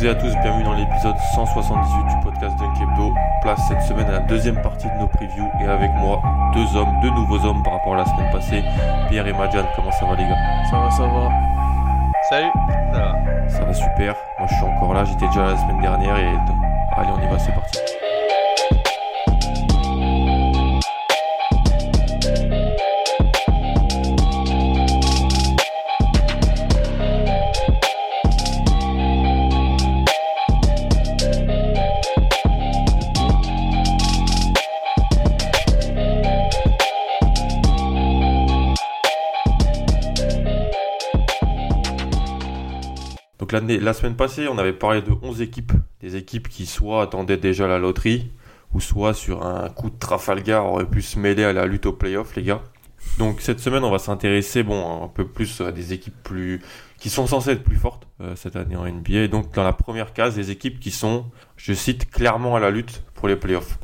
toutes et à tous, bienvenue dans l'épisode 178 du podcast Dunkebdo. Place cette semaine à la deuxième partie de nos previews et avec moi deux hommes, deux nouveaux hommes par rapport à la semaine passée. Pierre et Madjan, comment ça va les gars? Ça va, ça va. Salut, ça va? Ça va super, moi je suis encore là, j'étais déjà là la semaine dernière et allez on y va, c'est parti. La semaine passée, on avait parlé de 11 équipes, des équipes qui soit attendaient déjà la loterie, ou soit sur un coup de Trafalgar auraient pu se mêler à la lutte au playoff, les gars. Donc cette semaine, on va s'intéresser bon, un peu plus à des équipes plus qui sont censées être plus fortes euh, cette année en NBA. Et donc dans la première case, des équipes qui sont, je cite, clairement à la lutte pour les playoffs.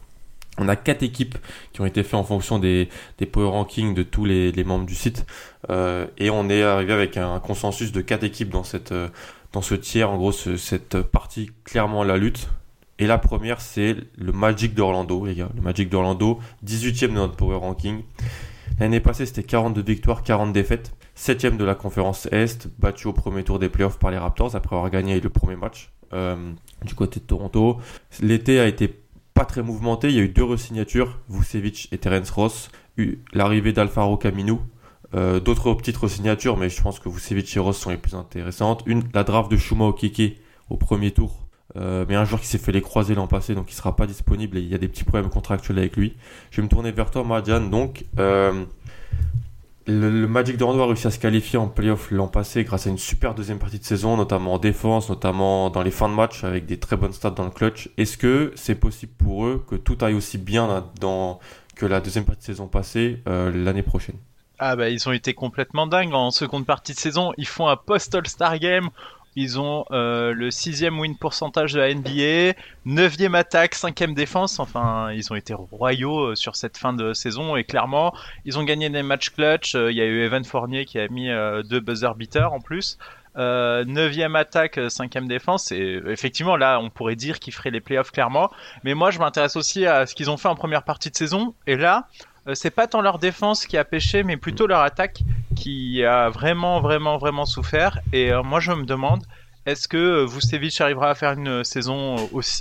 On a quatre équipes qui ont été faites en fonction des, des power rankings de tous les, les membres du site. Euh, et on est arrivé avec un consensus de quatre équipes dans cette, euh, dans ce tiers, en gros, ce- cette partie clairement la lutte. Et la première, c'est le Magic d'Orlando, les gars. Le Magic d'Orlando, 18ème de notre power ranking. L'année passée, c'était 42 victoires, 40 défaites. 7ème de la conférence Est, battu au premier tour des playoffs par les Raptors après avoir gagné le premier match euh, du côté de Toronto. L'été a été pas très mouvementé. Il y a eu deux resignatures, Vucevic et Terence Ross. L'arrivée d'Alfaro Camino, euh, D'autres petites resignatures, mais je pense que Vucevic et Ross sont les plus intéressantes. Une, la draft de Shuma Okeke au premier tour. Euh, mais un joueur qui s'est fait les croiser l'an passé, donc il sera pas disponible et il y a des petits problèmes contractuels avec lui. Je vais me tourner vers toi, Marjan. Donc, euh, le, Magic d'Orlando a réussi à se qualifier en playoff l'an passé grâce à une super deuxième partie de saison, notamment en défense, notamment dans les fins de match avec des très bonnes stats dans le clutch. Est-ce que c'est possible pour eux que tout aille aussi bien que la deuxième partie de saison passée l'année prochaine? Ah bah ils ont été complètement dingues en seconde partie de saison. Ils font un post-All-Star Game. Ils ont euh, le sixième win pourcentage de la NBA, neuvième attaque, cinquième défense. Enfin, ils ont été royaux euh, sur cette fin de saison et clairement, ils ont gagné des matchs clutch. Euh, Il y a eu Evan Fournier qui a mis deux buzzer beaters en plus. Neuvième attaque, cinquième défense. Et effectivement, là, on pourrait dire qu'ils feraient les playoffs clairement. Mais moi, je m'intéresse aussi à ce qu'ils ont fait en première partie de saison. Et là, c'est pas tant leur défense qui a pêché, mais plutôt leur attaque qui a vraiment, vraiment, vraiment souffert. Et euh, moi, je me demande, est-ce que euh, Vucevic arrivera à faire une saison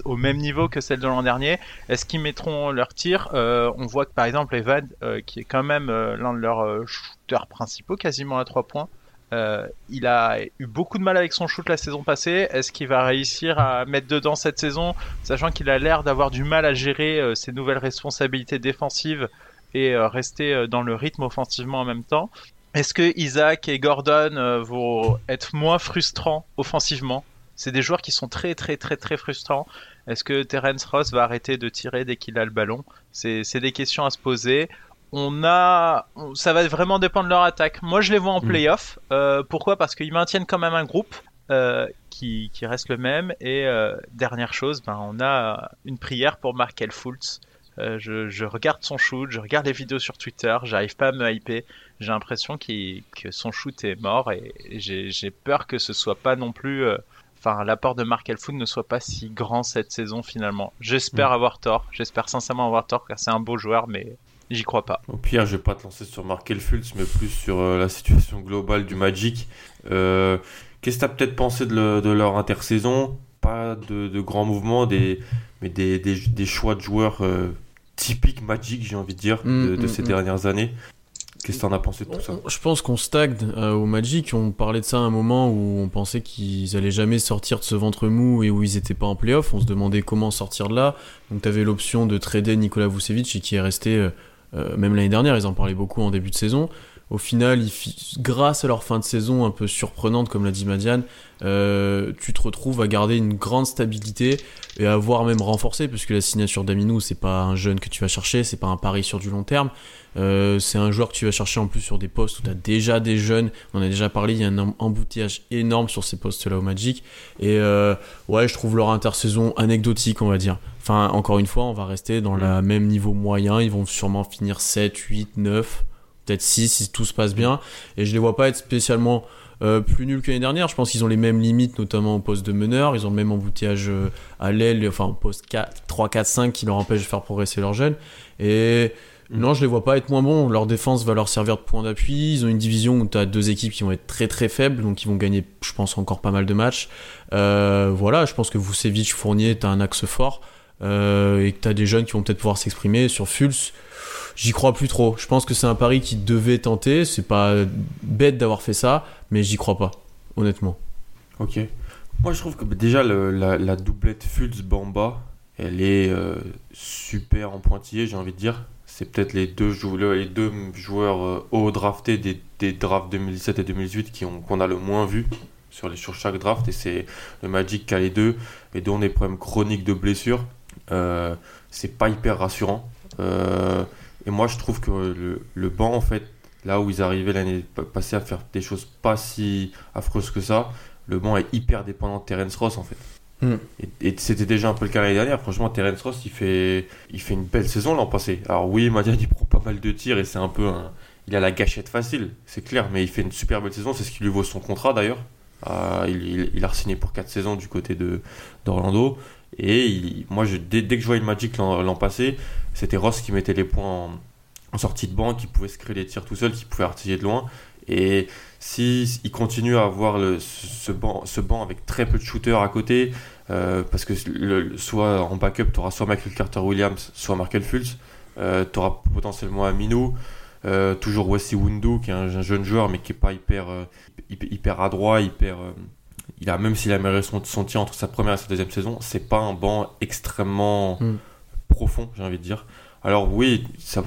au, même niveau que celle de l'an dernier? Est-ce qu'ils mettront leur tir? Euh, On voit que par exemple euh, qui est quand même euh, l'un de leurs euh, shooters principaux, quasiment à trois points, euh, il a eu beaucoup de mal avec son shoot la saison passée. Est-ce qu'il va réussir à mettre dedans cette saison, sachant qu'il a l'air d'avoir du mal à gérer euh, ses nouvelles responsabilités défensives et euh, rester euh, dans le rythme offensivement en même temps. Est-ce que Isaac et Gordon euh, vont être moins frustrants offensivement? C'est des joueurs qui sont très très très très frustrants. Est-ce que Terence Ross va arrêter de tirer dès qu'il a le ballon? C'est des questions à se poser. On a, ça va vraiment dépendre de leur attaque. Moi, je les vois en Mm. playoff. Euh, pourquoi? Parce qu'ils maintiennent quand même un groupe euh, qui, qui reste le même. Et euh, dernière chose, ben, on a une prière pour Markel Fultz. Euh, je, je regarde son shoot, je regarde les vidéos sur Twitter, j'arrive pas à me hyper. J'ai l'impression que son shoot est mort et j'ai peur que ce soit pas non plus. euh, Enfin, l'apport de Markel Fultz ne soit pas si grand cette saison finalement. J'espère Mm. avoir tort, j'espère sincèrement avoir tort car c'est un beau joueur, mais j'y crois pas. Au pire, je vais pas te lancer sur Markel Fultz, mais plus sur euh, la situation globale du Magic. Qu'est-ce que tu as peut-être pensé de, le- de leur intersaison? Pas de, de grands mouvements, des, mais des, des, des choix de joueurs typiques Magic, j'ai envie de dire, Mm, de, de mm, ces mm. dernières années. Qu'est-ce que t'en as pensé de tout ça Je pense qu'on stagne euh, au Magic. On parlait de ça à un moment où on pensait qu'ils allaient jamais sortir de ce ventre mou et où ils étaient pas en playoff. On se demandait comment sortir de là. Donc tu avais l'option de trader Nikola Vucevic et qui est resté, euh, euh, même l'année dernière, ils en parlaient beaucoup en début de saison. Au final, grâce à leur fin de saison un peu surprenante, comme l'a dit Madiane, euh, tu te retrouves à garder une grande stabilité et à voir même renforcer, puisque la signature d'Aminou, c'est pas un jeune que tu vas chercher, c'est pas un pari sur du long terme. Euh, c'est un joueur que tu vas chercher en plus sur des postes où tu as déjà des jeunes. On a déjà parlé, il y a un embouteillage énorme sur ces postes-là au Magic. Et euh, ouais, je trouve leur intersaison anecdotique, on va dire. Enfin, encore une fois, on va rester dans le même niveau moyen. Ils vont sûrement finir 7, 8, 9 peut-être 6 si tout se passe bien. Et je les vois pas être spécialement euh, plus nuls que l'année dernière. Je pense qu'ils ont les mêmes limites, notamment au poste de meneur. Ils ont le même embouteillage euh, à l'aile, enfin au poste 4, 3, 4, 5 qui leur empêche de faire progresser leurs jeunes. Et mm. non, je les vois pas être moins bons. Leur défense va leur servir de point d'appui. Ils ont une division où tu as deux équipes qui vont être très très faibles, donc ils vont gagner, je pense, encore pas mal de matchs. Euh, voilà, je pense que Vucevic, Fournier, tu as un axe fort. et que tu as des jeunes qui vont peut-être pouvoir s'exprimer. Sur Fulz, J'y crois plus trop. Je pense que c'est un pari qui devait tenter. C'est pas bête d'avoir fait ça, mais j'y crois pas, honnêtement. Ok. Moi, je trouve que déjà la, doublette Fultz-Bamba, elle est euh, super en pointillé, j'ai envie de dire. C'est peut-être les deux, joueurs, les deux joueurs euh, haut draftés des, drafts 2017 et 2018 qu'on a le moins vu sur, sur chaque draft. Et c'est le Magic qui a les deux, et dont des problèmes chroniques de blessures. Euh, c'est pas hyper rassurant. Euh, et moi, je trouve que le, le banc, en fait, là où ils arrivaient l'année passée à faire des choses pas si affreuses que ça, le banc est hyper dépendant de Terence Ross, en fait. Hmm. Et, c'était déjà un peu le cas l'année dernière. Franchement, Terence Ross, il fait, il fait une belle saison l'an passé. Alors oui, Madiane, il prend pas mal de tirs et c'est un peu un... Il a la gâchette facile, c'est clair, mais il fait une super belle saison. C'est ce qui lui vaut son contrat d'ailleurs. Euh, il, il, a signé pour 4 saisons du côté de d'Orlando. Et moi, dès, que je voyais Magic l'an passé, c'était Ross qui mettait les points en, sortie de banc, qui pouvait se créer les tirs tout seul, qui pouvait artiller de loin. Et si il continue à avoir ce, banc, avec très peu de shooters à côté, euh, parce que soit en backup, tu auras soit Michael Carter Williams, soit Markel Fultz, euh, tu auras potentiellement Aminou, euh, toujours Wesley Wundu, qui est un, jeune joueur, mais qui n'est pas hyper, hyper, adroit, hyper il a même s'il a amélioré son, son, tir entre sa première et sa deuxième saison, c'est pas un banc extrêmement hmm. profond, j'ai envie de dire. Alors oui, ça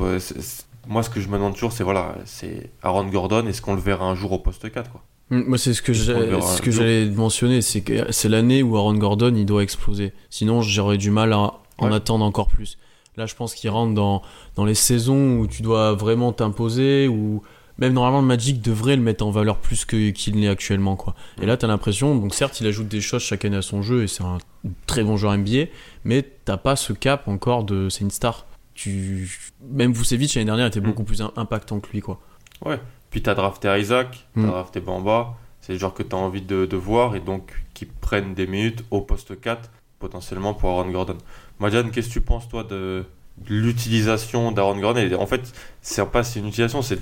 moi ce que je me demande toujours, c'est voilà, c'est Aaron Gordon, est-ce qu'on le verra un jour au poste 4 quoi? Hmm, moi, c'est ce que ce que j'allais mentionner, c'est que c'est l'année où Aaron Gordon il doit exploser. Sinon, j'aurais du mal à en attendre encore plus. Là, je pense qu'il rentre dans, dans les saisons où tu dois vraiment t'imposer, où même normalement le Magic devrait le mettre en valeur plus que qu'il n'est actuellement quoi. Et là tu as l'impression donc certes il ajoute des choses chaque année à son jeu et c'est un très bon joueur NBA mais t'as pas ce cap encore de c'est une star. Tu même Vucevic l'année dernière était mm. beaucoup plus impactant que lui quoi. Ouais. Puis t'as drafté Isaac, t'as mm. drafté Bamba, c'est le genre que tu as envie de, de, voir et donc qui prennent des minutes au poste 4 potentiellement pour Aaron Gordon. Madiane, qu'est-ce que tu penses toi de, l'utilisation d'Aaron Gordon? En fait, c'est pas c'est une utilisation, c'est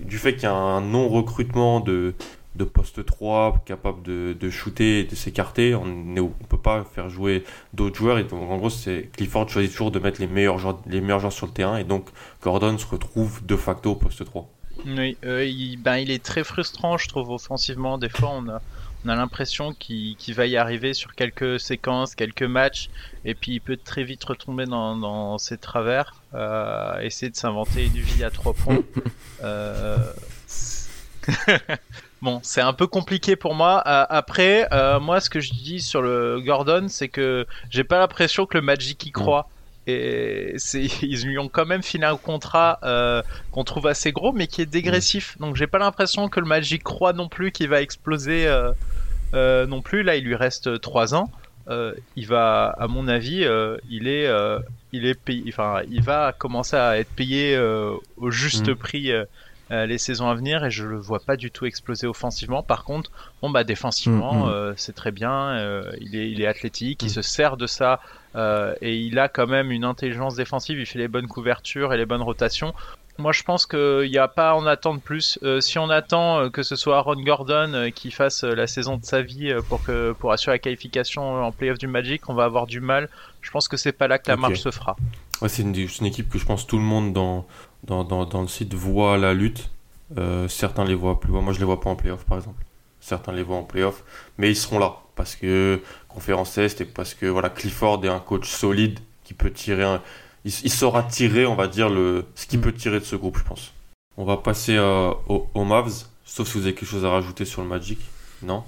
du fait qu'il y a un non-recrutement de, de poste 3 capable de, shooter et de s'écarter, on ne peut pas faire jouer d'autres joueurs. Et donc, en gros, c'est Clifford choisit toujours de mettre les meilleurs, joueurs, les meilleurs joueurs sur le terrain. Et donc, Gordon se retrouve de facto au poste 3. Oui, euh, il, ben, il est très frustrant, je trouve, offensivement. Des fois, on a, on a l'impression qu'il va y arriver sur quelques séquences, quelques matchs, et puis il peut très vite retomber dans ses travers, euh, essayer de s'inventer une vie à trois points. Euh... bon, c'est un peu compliqué pour moi. Euh, après, moi, ce que je dis sur le Gordon, c'est que j'ai pas l'impression que le Magic y croit. Et ils lui ont quand même filé un contrat euh, qu'on trouve assez gros, mais qui est dégressif. Donc j'ai pas l'impression que le Magic croit non plus qu'il va exploser euh, euh, non plus. Là, il lui reste 3 ans. il va, à mon avis, il est, il est payé, enfin, il va commencer à être payé au juste mm. prix. les saisons à venir et je le vois pas du tout exploser offensivement. Par contre, bon bah défensivement, mm, mm. c'est très bien. il est, il est athlétique, il se sert de ça euh, et il a quand même une intelligence défensive, il fait les bonnes couvertures et les bonnes rotations. Moi, je pense qu'il n'y a pas à en attendre plus. Euh, si on attend euh, que ce soit Aaron Gordon qui fasse la saison de sa vie pour, que, pour assurer la qualification en playoff du Magic, on va avoir du mal. Je pense que c'est pas là que la marche se fera. Ouais, c'est une, une, équipe que je pense tout le monde dans, dans, dans, dans le site voit la lutte. Euh, certains les voient plus. Moi, je les vois pas en playoff, par exemple. Certains les voient en playoff, mais ils seront là parce que conférence Est et parce que voilà, Clifford est un coach solide qui peut tirer. Un, il, saura tirer, on va dire, le, ce qu'il peut tirer de ce groupe, je pense. On va passer euh, aux, Mavs, sauf si vous avez quelque chose à rajouter sur le Magic. Non?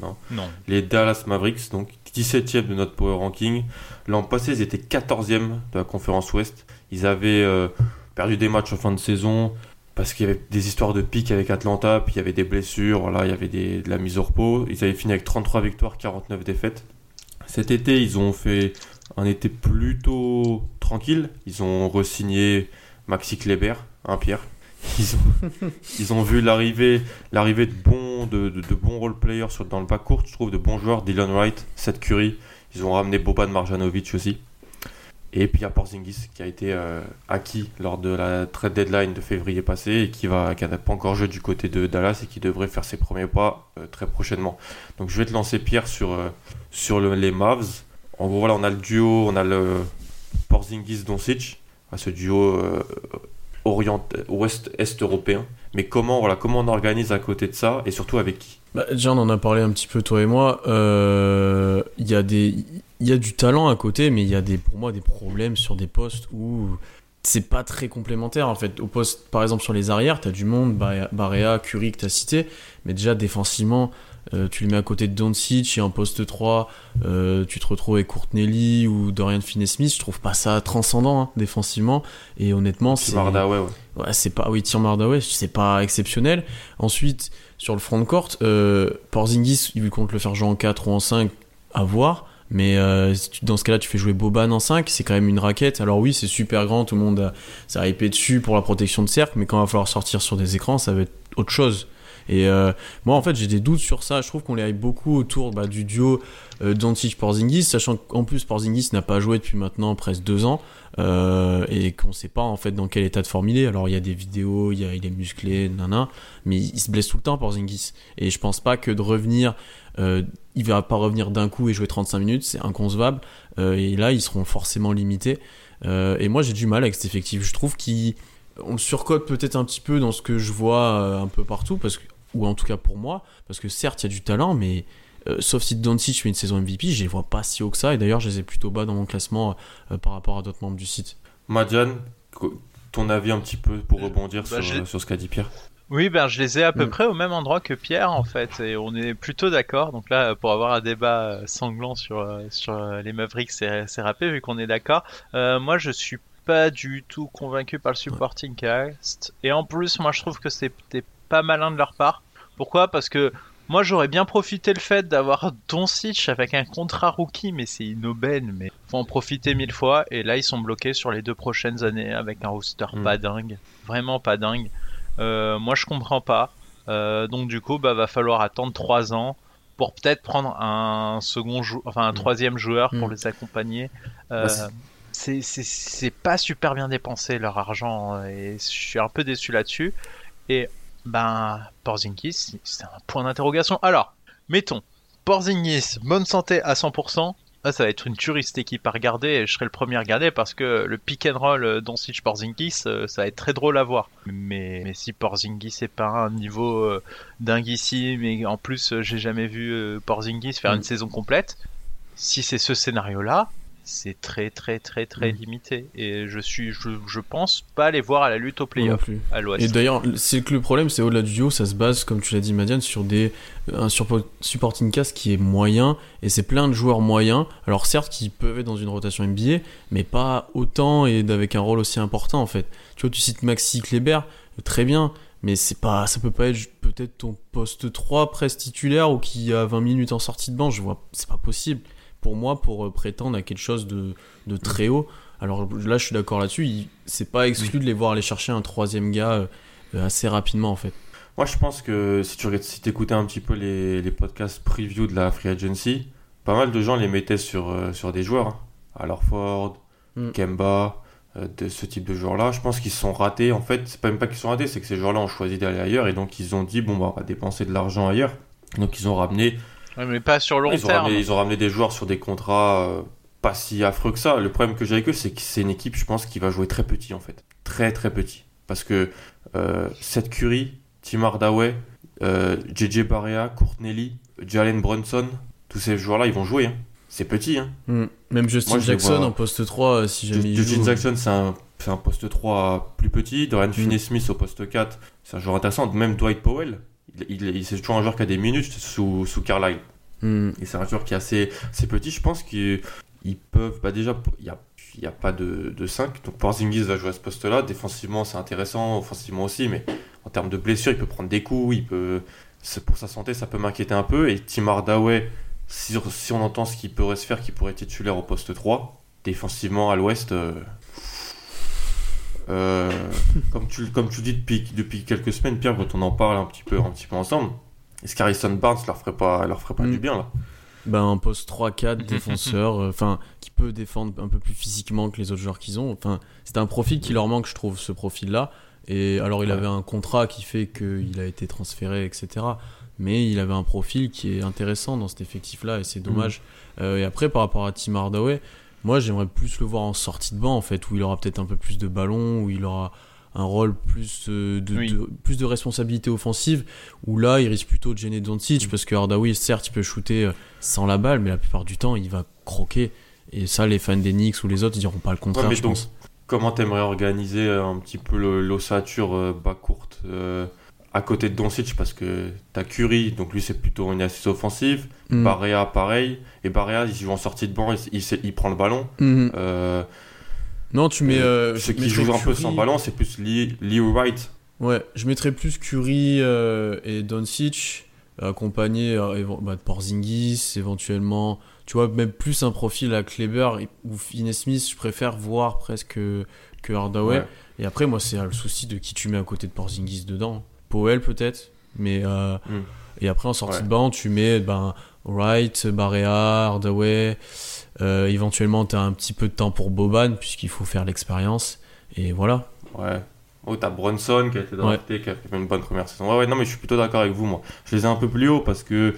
Non. non. Les Dallas Mavericks, donc 17e de notre power ranking. L'an passé, ils étaient 14e de la conférence Ouest. Ils avaient euh, perdu des matchs en fin de saison parce qu'il y avait des histoires de pic avec Atlanta, puis il y avait des blessures, voilà, il y avait des, de la mise au repos. Ils avaient fini avec 33 victoires, 49 défaites. Cet été, ils ont fait un été plutôt tranquille. Ils ont re-signé Maxi Kleber, un Pierre. Ils ont, ils ont vu l'arrivée, l'arrivée de bons, de, de, bons role-players dans le bas court, je trouve, de bons joueurs, Dylan Wright, Seth Curry. Ils ont ramené Boban Marjanovic aussi. Et puis il y a Porzingis qui a été euh, acquis lors de la trade deadline de février passé et qui va n'a pas encore joué du côté de Dallas et qui devrait faire ses premiers pas euh, très prochainement. Donc je vais te lancer Pierre sur, euh, sur les Mavs. En gros voilà on a le duo, on a le Porzingis Doncic, ce duo orient ouest-est européen. Mais comment voilà comment on organise à côté de ça et surtout avec qui? Bah, déjà on en a parlé un petit peu toi et moi. Il y a y a du talent à côté, mais il y a des, pour moi des problèmes sur des postes où c'est pas très complémentaire en fait. Au poste, par exemple sur les arrières, tu as du monde, Barea, Curie que tu as cité, mais déjà défensivement, euh, tu le mets à côté de Doncic et en poste 3, euh, tu te retrouves avec Courtney ou Dorian Finney-Smith, je trouve pas ça transcendant hein, défensivement et honnêtement c'est ouais. ouais c'est pas oui Tim c'est pas exceptionnel. Ensuite, sur le front de court, euh, Porzingis, il compte le faire jouer en 4 ou en 5 à voir. Mais euh, dans ce cas-là, tu fais jouer Boban en 5, c'est quand même une raquette. Alors oui, c'est super grand, tout le monde a, hypé dessus pour la protection de cercle, mais quand il va falloir sortir sur des écrans, ça va être autre chose. Et euh, moi, en fait, j'ai des doutes sur ça. Je trouve qu'on les hype beaucoup autour bah, du duo euh, Doncic-Porzingis, sachant qu'en plus, Porzingis n'a pas joué depuis maintenant presque deux ans. Euh, et qu'on sait pas en fait dans quel état de forme il est. Alors il y a des vidéos, il, est musclé, nana, mais il se blesse tout le temps Porzingis. Et je pense pas que de revenir euh, il va pas revenir d'un coup et jouer 35 minutes, c'est inconcevable. Euh, et là, ils seront forcément limités. Et moi, j'ai du mal avec cet effectif. Je trouve qu'on le surcote peut-être un petit peu dans ce que je vois un peu partout, parce que, ou en tout cas pour moi, parce que certes, il y a du talent, mais sauf si Doncic fait une saison MVP, je les vois pas si haut que ça. Et d'ailleurs, je les ai plutôt bas dans mon classement par rapport à d'autres membres du site. Madiane, ton avis un petit peu pour rebondir bah, sur, sur, ce qu'a dit Pierre? Oui, ben je les ai à peu mm. près au même endroit que Pierre en fait, et on est plutôt d'accord. Donc là, pour avoir un débat sanglant sur euh, sur euh, les Mavericks, c'est râpé vu qu'on est d'accord. Euh, moi, je suis pas du tout convaincu par le supporting cast, et en plus, moi, je trouve que c'était pas malin de leur part. Pourquoi? Parce que moi, j'aurais bien profité le fait d'avoir Doncic avec un contrat rookie, mais c'est une aubaine, mais faut en profiter mille fois. Et là, ils sont bloqués sur les deux prochaines années avec un roster mm. pas dingue, vraiment pas dingue. Euh, moi, je comprends pas. Euh, donc du coup, bah, va falloir attendre 3 ans pour peut-être prendre un second enfin un mm. troisième joueur pour mm. les accompagner. Euh, bah, c'est pas super bien dépensé leur argent et je suis un peu déçu là-dessus. Et ben Porzingis, c'est un point d'interrogation. Alors, mettons Porzingis, bonne santé à 100%, ah, ça va être une tuerie cette équipe à regarder et je serai le premier à regarder parce que le pick and roll euh, Doncic Porzingis, euh, ça va être très drôle à voir. Mais, mais si Porzingis est pas un niveau euh, dinguissime et en plus j'ai jamais vu Porzingis faire une mm. saison complète, si c'est ce scénario-là, c'est très très très très mm. limité et je suis je, je, pense pas aller voir à la lutte au playoff à l'ouest. Et d'ailleurs, c'est que le problème c'est au-delà du duo, ça se base comme tu l'as dit Madiane sur des un supporting cast qui est moyen et c'est plein de joueurs moyens. Alors certes qui peuvent être dans une rotation NBA, mais pas autant et avec un rôle aussi important en fait. Tu vois, tu cites Maxi Kleber, très bien, mais c'est pas ça peut pas être peut-être ton poste 3 presque titulaire ou qui a 20 minutes en sortie de banc, je vois c'est pas possible pour moi pour euh, prétendre à quelque chose de, de très haut. Alors là, je suis d'accord là-dessus. C'est pas exclu de les voir aller chercher un troisième gars euh, euh, assez rapidement en fait. Moi, je pense que si tu si écoutais un petit peu les, les, podcasts preview de la free agency, pas mal de gens les mettaient sur, sur des joueurs. Hein. Alors Ford, mm. Kemba, de ce type de joueurs-là. Je pense qu'ils sont ratés. En fait, c'est pas même pas qu'ils sont ratés, c'est que ces joueurs-là ont choisi d'aller ailleurs et donc ils ont dit bon, bah, on va dépenser de l'argent ailleurs. Donc ils ont ramené mais pas sur long ils terme. Ont ramené, ils ont ramené des joueurs sur des contrats euh, pas si affreux que ça. Le problème que j'ai avec eux, c'est que c'est une équipe, je pense, qui va jouer très petit en fait. Très très petit. Parce que euh, Seth Curry, Tim Hardaway, euh, JJ Barea, Courtney Jalen Brunson, tous ces joueurs-là, ils vont jouer. Hein. C'est petit. Hein. Hmm. Même Justin Jackson en poste 3, euh, si jamais Justin Jackson, c'est un, un, poste 3 plus petit. Dorian mm. Finney-Smith au poste 4, c'est un joueur intéressant. Même Dwight Powell, il, il, c'est toujours un joueur qui a des minutes sous, sous Carlisle. Hmm. Et c'est un joueur qui est assez, assez petit. Je pense qu'ils peuvent. Bah déjà, il n'y a, y a pas de, de 5. Donc Porzingis va jouer à ce poste-là. Défensivement, c'est intéressant. Offensivement aussi. Mais en termes de blessure, il peut prendre des coups. Il peut, pour sa santé, ça peut m'inquiéter un peu. Et Tim Hardaway si, si on entend ce qu'il pourrait se faire, qui pourrait être titulaire au poste 3, défensivement à l'ouest, euh, euh, comme, tu, comme tu dis depuis, depuis quelques semaines, Pierre, quand on en parle un petit peu, un petit peu ensemble, est-ce qu'Harrison Barnes leur ferait pas, leur ferait pas du mm. bien là? Ben, un poste 3-4 défenseur, euh, qui peut défendre un peu plus physiquement que les autres joueurs qu'ils ont. Enfin, c'est un profil qui leur manque, je trouve, ce profil-là. Et alors, il avait un contrat qui fait qu'il a été transféré, etc mais il avait un profil qui est intéressant dans cet effectif-là et c'est dommage. Mm. Euh, et après, par rapport à Tim Hardaway, moi j'aimerais plus le voir en sortie de banc en fait, où il aura peut-être un peu plus de ballon, où il aura un rôle plus euh, de, plus de responsabilité offensive, où là il risque plutôt de gêner Doncic, parce que Hardaway, certes, il peut shooter euh, sans la balle, mais la plupart du temps il va croquer. Et ça, les fans des Knicks ou les autres ils diront pas le contraire, je pense. Comment t'aimerais organiser un petit peu l'ossature bas courte à côté de Doncic parce que t'as Curry, donc lui c'est plutôt une assise offensive. Mm. Barea pareil. Et Barea il joue en sortie de banc, il, il, prend le ballon. Mm-hmm. Euh, non, tu mets. Euh, ceux qui jouent un peu sans ballon, c'est plus Lee, Lee, Wright. Ouais, je mettrais plus Curry euh, et Doncic accompagnés bah, de Porzingis éventuellement. Tu vois, même plus un profil à Kleber ou Finney Smith, je préfère voir presque que Hardaway. Et après, moi, c'est le souci de qui tu mets à côté de Porzingis dedans. Powell peut-être, mais euh, hmm. et après en sortie de banc tu mets ben Wright, Barea, Hardaway. Euh, éventuellement tu as un petit peu de temps pour Boban puisqu'il faut faire l'expérience et voilà. Ouais. Oh, t'as Bronson qui a été drafté, qui a fait une bonne première saison. Ouais, ouais, non, mais je suis plutôt d'accord avec vous, moi. Je les ai un peu plus haut parce que.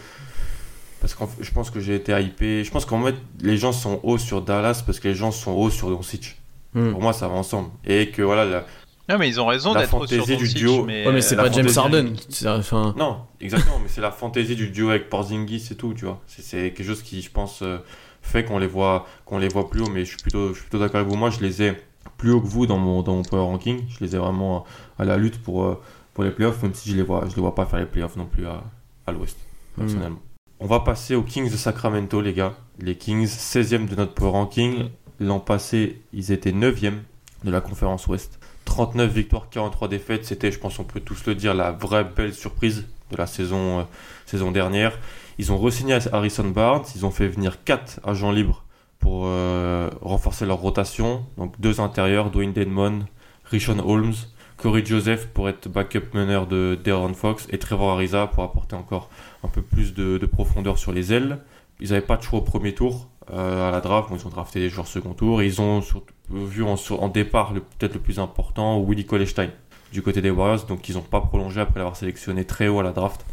Parce que je pense que j'ai été hypé. Je pense qu'en fait, les gens sont hauts sur Dallas parce que les gens sont hauts sur Doncic. Hmm. Pour moi, ça va ensemble. Et que voilà, la, non, mais ils ont raison d'être sur du duo. Mais... Ouais, mais c'est pas James Harden. Enfin... Non, exactement, mais c'est la fantaisie du duo avec Porzingis et tout, tu vois. C'est quelque chose qui, je pense, euh, fait qu'on les voit, qu'on les voit plus haut. Mais je suis plutôt, je suis plutôt d'accord avec vous. Moi, je les ai plus haut que vous dans mon, dans mon power ranking. Je les ai vraiment à la lutte pour, euh, pour les playoffs, même si je les vois, je les vois pas faire les playoffs non plus à, à l'Ouest, hmm. personnellement. On va passer aux Kings de Sacramento, les gars. Les Kings, 16e de notre power ranking. L'an passé, ils étaient 9e de la conférence Ouest. 39 victoires, 43 défaites. C'était, je pense, on peut tous le dire, la vraie belle surprise de la saison, euh, saison dernière. Ils ont re-signé Harrison Barnes. Ils ont fait venir 4 agents libres pour euh, renforcer leur rotation. Donc deux intérieurs, Dwayne Denmon, Rishon Holmes, Corey Joseph pour être backup meneur de Darren Fox et Trevor Ariza pour apporter encore un peu plus de, profondeur sur les ailes. Ils n'avaient pas de choix au premier tour euh, à la draft, ils ont drafté des joueurs second tour. Et ils ont surtout vu en, en départ peut-être le plus important, Willy Kolestein du côté des Warriors, donc ils n'ont pas prolongé après l'avoir sélectionné très haut à la draft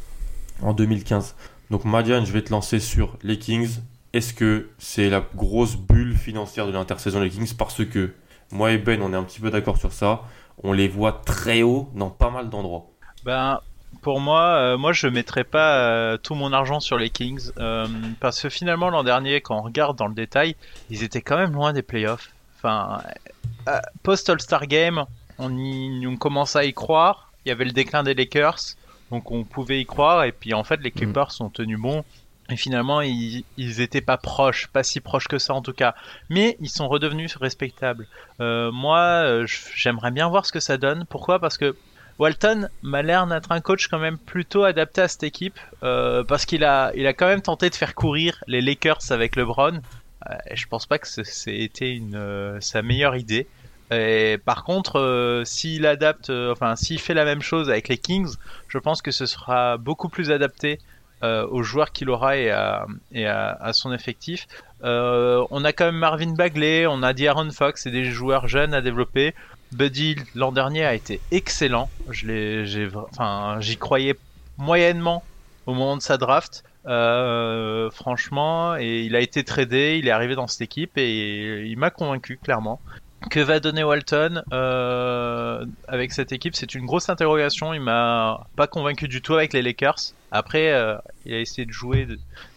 en 2015. Donc Madiane, je vais te lancer sur les Kings. Est-ce que c'est la grosse bulle financière de l'intersaison des Kings? Parce que moi et Ben, on est un petit peu d'accord sur ça. On les voit très haut dans pas mal d'endroits. Ben, pour moi, euh, moi je mettrais pas euh, tout mon argent sur les Kings euh, parce que finalement l'an dernier, quand on regarde dans le détail, ils étaient quand même loin des playoffs. Enfin, euh, post All-Star Game, on, y, on commençait à y croire. Il y avait le déclin des Lakers, donc on pouvait y croire. Et puis en fait, les Clippers mm. sont tenus bons. Et finalement, ils, ils étaient pas proches, pas si proches que ça en tout cas. Mais ils sont redevenus respectables. Euh, moi, euh, j'aimerais bien voir ce que ça donne. Pourquoi? Parce que Walton m'a l'air d'être un coach quand même plutôt adapté à cette équipe. parce qu'il a, il a quand même tenté de faire courir les Lakers avec LeBron. Euh, je pense pas que c'était une euh, sa meilleure idée. Et par contre, euh, s'il adapte, enfin s'il fait la même chose avec les Kings, je pense que ce sera beaucoup plus adapté aux joueurs qu'il aura et à, son effectif. on a quand même Marvin Bagley, on a D'Aaron Fox, c'est des joueurs jeunes à développer. Buddy l'an dernier a été excellent. J'y croyais moyennement au moment de sa draft. Euh, franchement, et il a été tradé, il est arrivé dans cette équipe et il m'a convaincu clairement. Que va donner Walton euh, avec cette équipe? C'est une grosse interrogation. Il m'a pas convaincu du tout avec les Lakers. Après, euh, il a essayé de jouer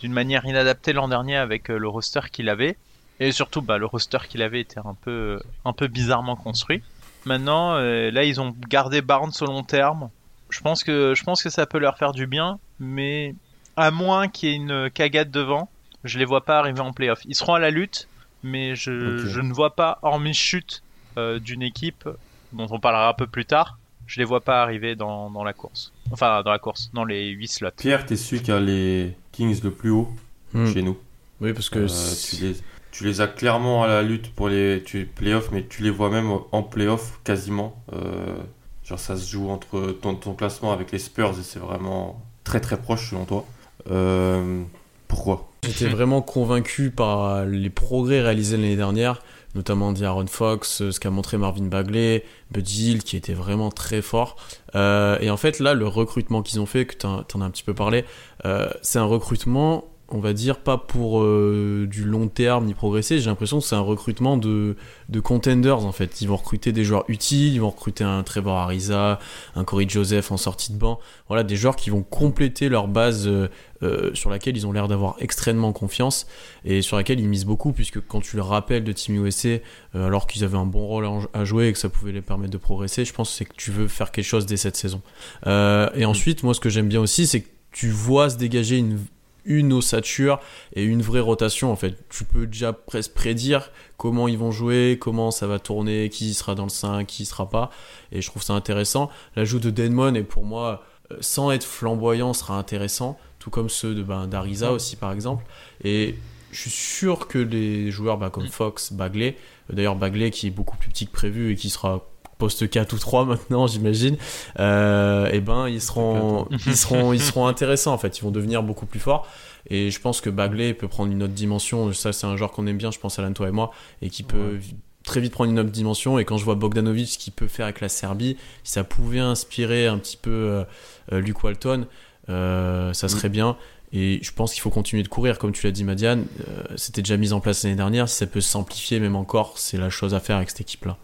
d'une manière inadaptée l'an dernier avec le roster qu'il avait. Et surtout, bah, le roster qu'il avait était un peu, un peu bizarrement construit. Maintenant, là, ils ont gardé Barnes au long terme. Je pense que, je pense que ça peut leur faire du bien, mais à moins qu'il y ait une cagade devant, je les vois pas arriver en playoff. Ils seront à la lutte, mais je, Ok. je ne vois pas, hormis chute euh, d'une équipe dont on parlera un peu plus tard, je les vois pas arriver dans, dans la course. Enfin, dans la course, dans les 8 slots. Pierre, t'es celui qui a les Kings le plus haut Hmm. chez nous? Oui, parce que Euh, tu, les, tu les as clairement à la lutte pour les tu, playoffs, mais tu les vois même en playoffs quasiment. Euh, genre ça se joue entre ton, ton classement avec les Spurs et c'est vraiment très très proche selon toi. Euh, pourquoi? J'étais vraiment convaincu par les progrès réalisés l'année dernière, notamment d'Aaron Fox, ce qu'a montré Marvin Bagley, Buddy Hill qui était vraiment très fort. Euh, et en fait, là, le recrutement qu'ils ont fait, que tu en as un petit peu parlé, euh, c'est un recrutement, on va dire, pas pour euh, du long terme ni progresser. J'ai l'impression que c'est un recrutement de, de contenders en fait. Ils vont recruter des joueurs utiles, ils vont recruter un Trevor Ariza, un Corey Joseph en sortie de banc. Voilà, des joueurs qui vont compléter leur base euh, euh, sur laquelle ils ont l'air d'avoir extrêmement confiance et sur laquelle ils misent beaucoup puisque quand tu le rappelles de Team USA alors qu'ils avaient un bon rôle à, à jouer et que ça pouvait les permettre de progresser je pense que c'est que tu veux faire quelque chose dès cette saison et ensuite moi ce que j'aime bien aussi c'est que tu vois se dégager une une ossature et une vraie rotation en fait. Tu peux déjà presque prédire comment ils vont jouer, comment ça va tourner, qui sera dans le 5, qui sera pas. Et je trouve ça intéressant. L'ajout de Denmon est pour moi, euh, sans être flamboyant, sera intéressant, tout comme ceux de ben, d'Ariza aussi par exemple. Et je suis sûr que les joueurs bah, comme Fox, Bagley, euh, d'ailleurs Bagley qui est beaucoup plus petit que prévu et qui sera poste 4 ou 3 maintenant j'imagine euh, et ben ils seront ils seront ils seront intéressants en fait. Ils vont devenir beaucoup plus forts. Et je pense que Bagley peut prendre une autre dimension. Ça c'est un joueur qu'on aime bien je pense Alan toi et moi et qui peut très vite prendre une autre dimension. Et quand je vois Bogdanovic ce qu'il peut faire avec la Serbie si ça pouvait inspirer un petit peu euh, Luke Walton euh, ça serait bien. Et je pense qu'il faut continuer de courir, comme tu l'as dit, Madiane. Euh, C'était déjà mis en place l'année dernière. Si ça peut s'amplifier, même encore, c'est la chose à faire avec cette équipe-là.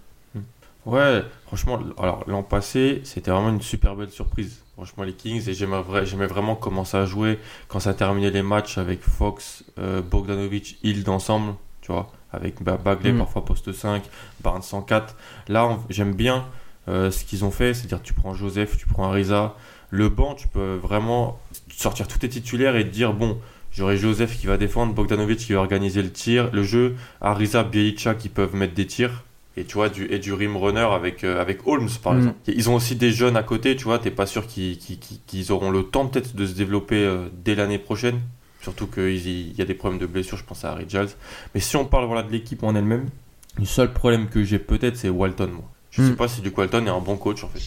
Ouais, franchement, alors l'an passé, c'était vraiment une super belle surprise. Franchement, les Kings, et j'aimais vra- j'aimais vraiment comment ça a joué quand ça terminait les matchs avec Fox, euh, Bogdanovic, Hild ensemble, tu vois, avec Bagley Mm. parfois poste 5, Barnes 104. Là, on- j'aime bien euh, ce qu'ils ont fait, c'est-à-dire tu prends Joseph, tu prends Ariza. Le banc, tu peux vraiment sortir tous tes titulaires et te dire, bon, j'aurai Joseph qui va défendre, Bogdanovic qui va organiser le tir, le jeu, Ariza, Bielica qui peuvent mettre des tirs et tu vois du et du rim runner avec euh, avec Holmes par Mm. exemple. Ils ont aussi des jeunes à côté, tu vois, t'es pas sûr qu'ils qu'ils- qu'ils- qu'ils auront le temps peut-être de se développer euh, dès l'année prochaine. Surtout qu'il y a des problèmes de blessure, je pense à Harry Giles. Mais si on parle voilà, de l'équipe en elle-même, le seul problème que j'ai peut-être c'est Walton moi. Je sais Mm. pas si Luke Walton est un bon coach en fait.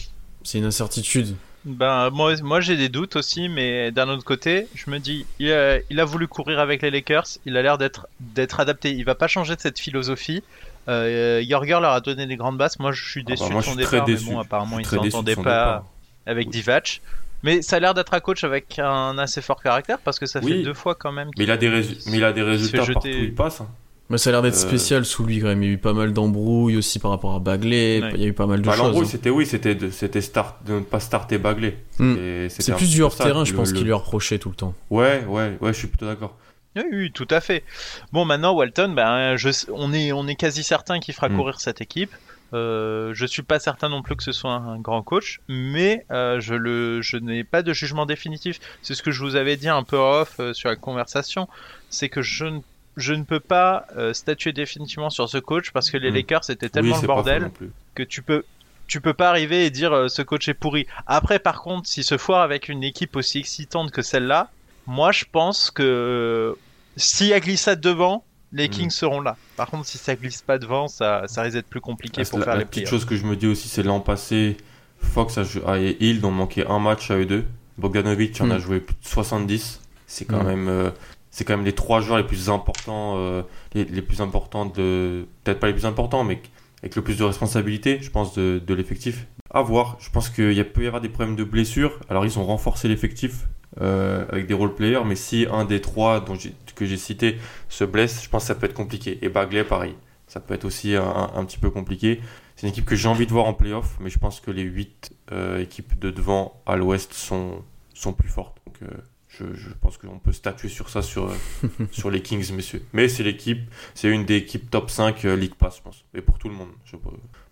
C'est une incertitude. Ben moi, moi j'ai des doutes aussi, mais d'un autre côté, je me dis, il a, il a voulu courir avec les Lakers, il a l'air d'être d'être adapté. Il va pas changer de cette philosophie. Euh, Jorger leur a donné des grandes basses. Moi, je suis Ah déçu bah, moi, de je son suis très départ, mais bon, apparemment, Je il suis très déçu de s'entendait son pas départ. avec Divac. Mais ça a l'air d'être un coach avec un assez fort caractère parce que ça fait Oui. deux fois quand même. Mais il a des, résu- mais il a des résultats jeter- partout où il passe. hein. Mais ça a l'air d'être Euh, spécial sous lui quand même. Il y a eu pas mal d'embrouilles aussi par rapport à Bagley. Ouais. Il y a eu pas mal de Bah, choses. l'embrouille, hein. c'était oui, c'était de, c'était start, de ne pas starter Bagley. Mm. C'était C'est plus du hors terrain, je pense, le- qu'il lui a reproché tout le temps. Ouais, ouais, ouais, je suis plutôt d'accord. Oui, oui, tout à fait. Bon, maintenant Walton, ben, je, on est, on est quasi certain qu'il fera Mm. courir cette équipe. Euh, je suis pas certain non plus que ce soit un grand coach, mais euh, je le, je n'ai pas de jugement définitif. C'est ce que je vous avais dit un peu off euh, sur la conversation, c'est que je ne, je ne peux pas euh, statuer définitivement sur ce coach parce que les Mm. Lakers c'était tellement le bordel que tu peux tu peux pas arriver et dire ce coach est pourri. Après par contre, si se foire avec une équipe aussi excitante que celle-là, moi je pense que euh, s'il y a glissade devant, les Mm. Kings seront là. Par contre, si ça glisse pas devant, ça, ça risque d'être plus compliqué Ah, pour la, faire la les petite chose que je me dis aussi, c'est l'an passé, Fox a joué, ah, et Hild ont manqué un match à eux deux. Bogdanovic en a Mm. joué plus de 70. C'est quand Mm. même, euh, c'est quand même les trois joueurs les plus importants, euh, les, les plus importants de, peut-être pas les plus importants, mais avec le plus de responsabilité, je pense, de, de l'effectif. À voir. Je pense qu'il peut y avoir des problèmes de blessures. Alors ils ont renforcé l'effectif euh, avec des role players, mais si un des trois dont que j'ai cité se blesse, je pense que ça peut être compliqué. Et Bagley, pareil. Ça peut être aussi un, petit peu compliqué. C'est une équipe que j'ai envie de voir en playoff, mais je pense que les 8 équipes de devant à l'ouest sont, sont plus fortes. Donc, je, pense qu'on peut statuer sur ça, sur, sur les Kings, messieurs. Mais c'est l'équipe, c'est une des équipes top 5 League Pass, je pense. Et pour tout le monde. Je,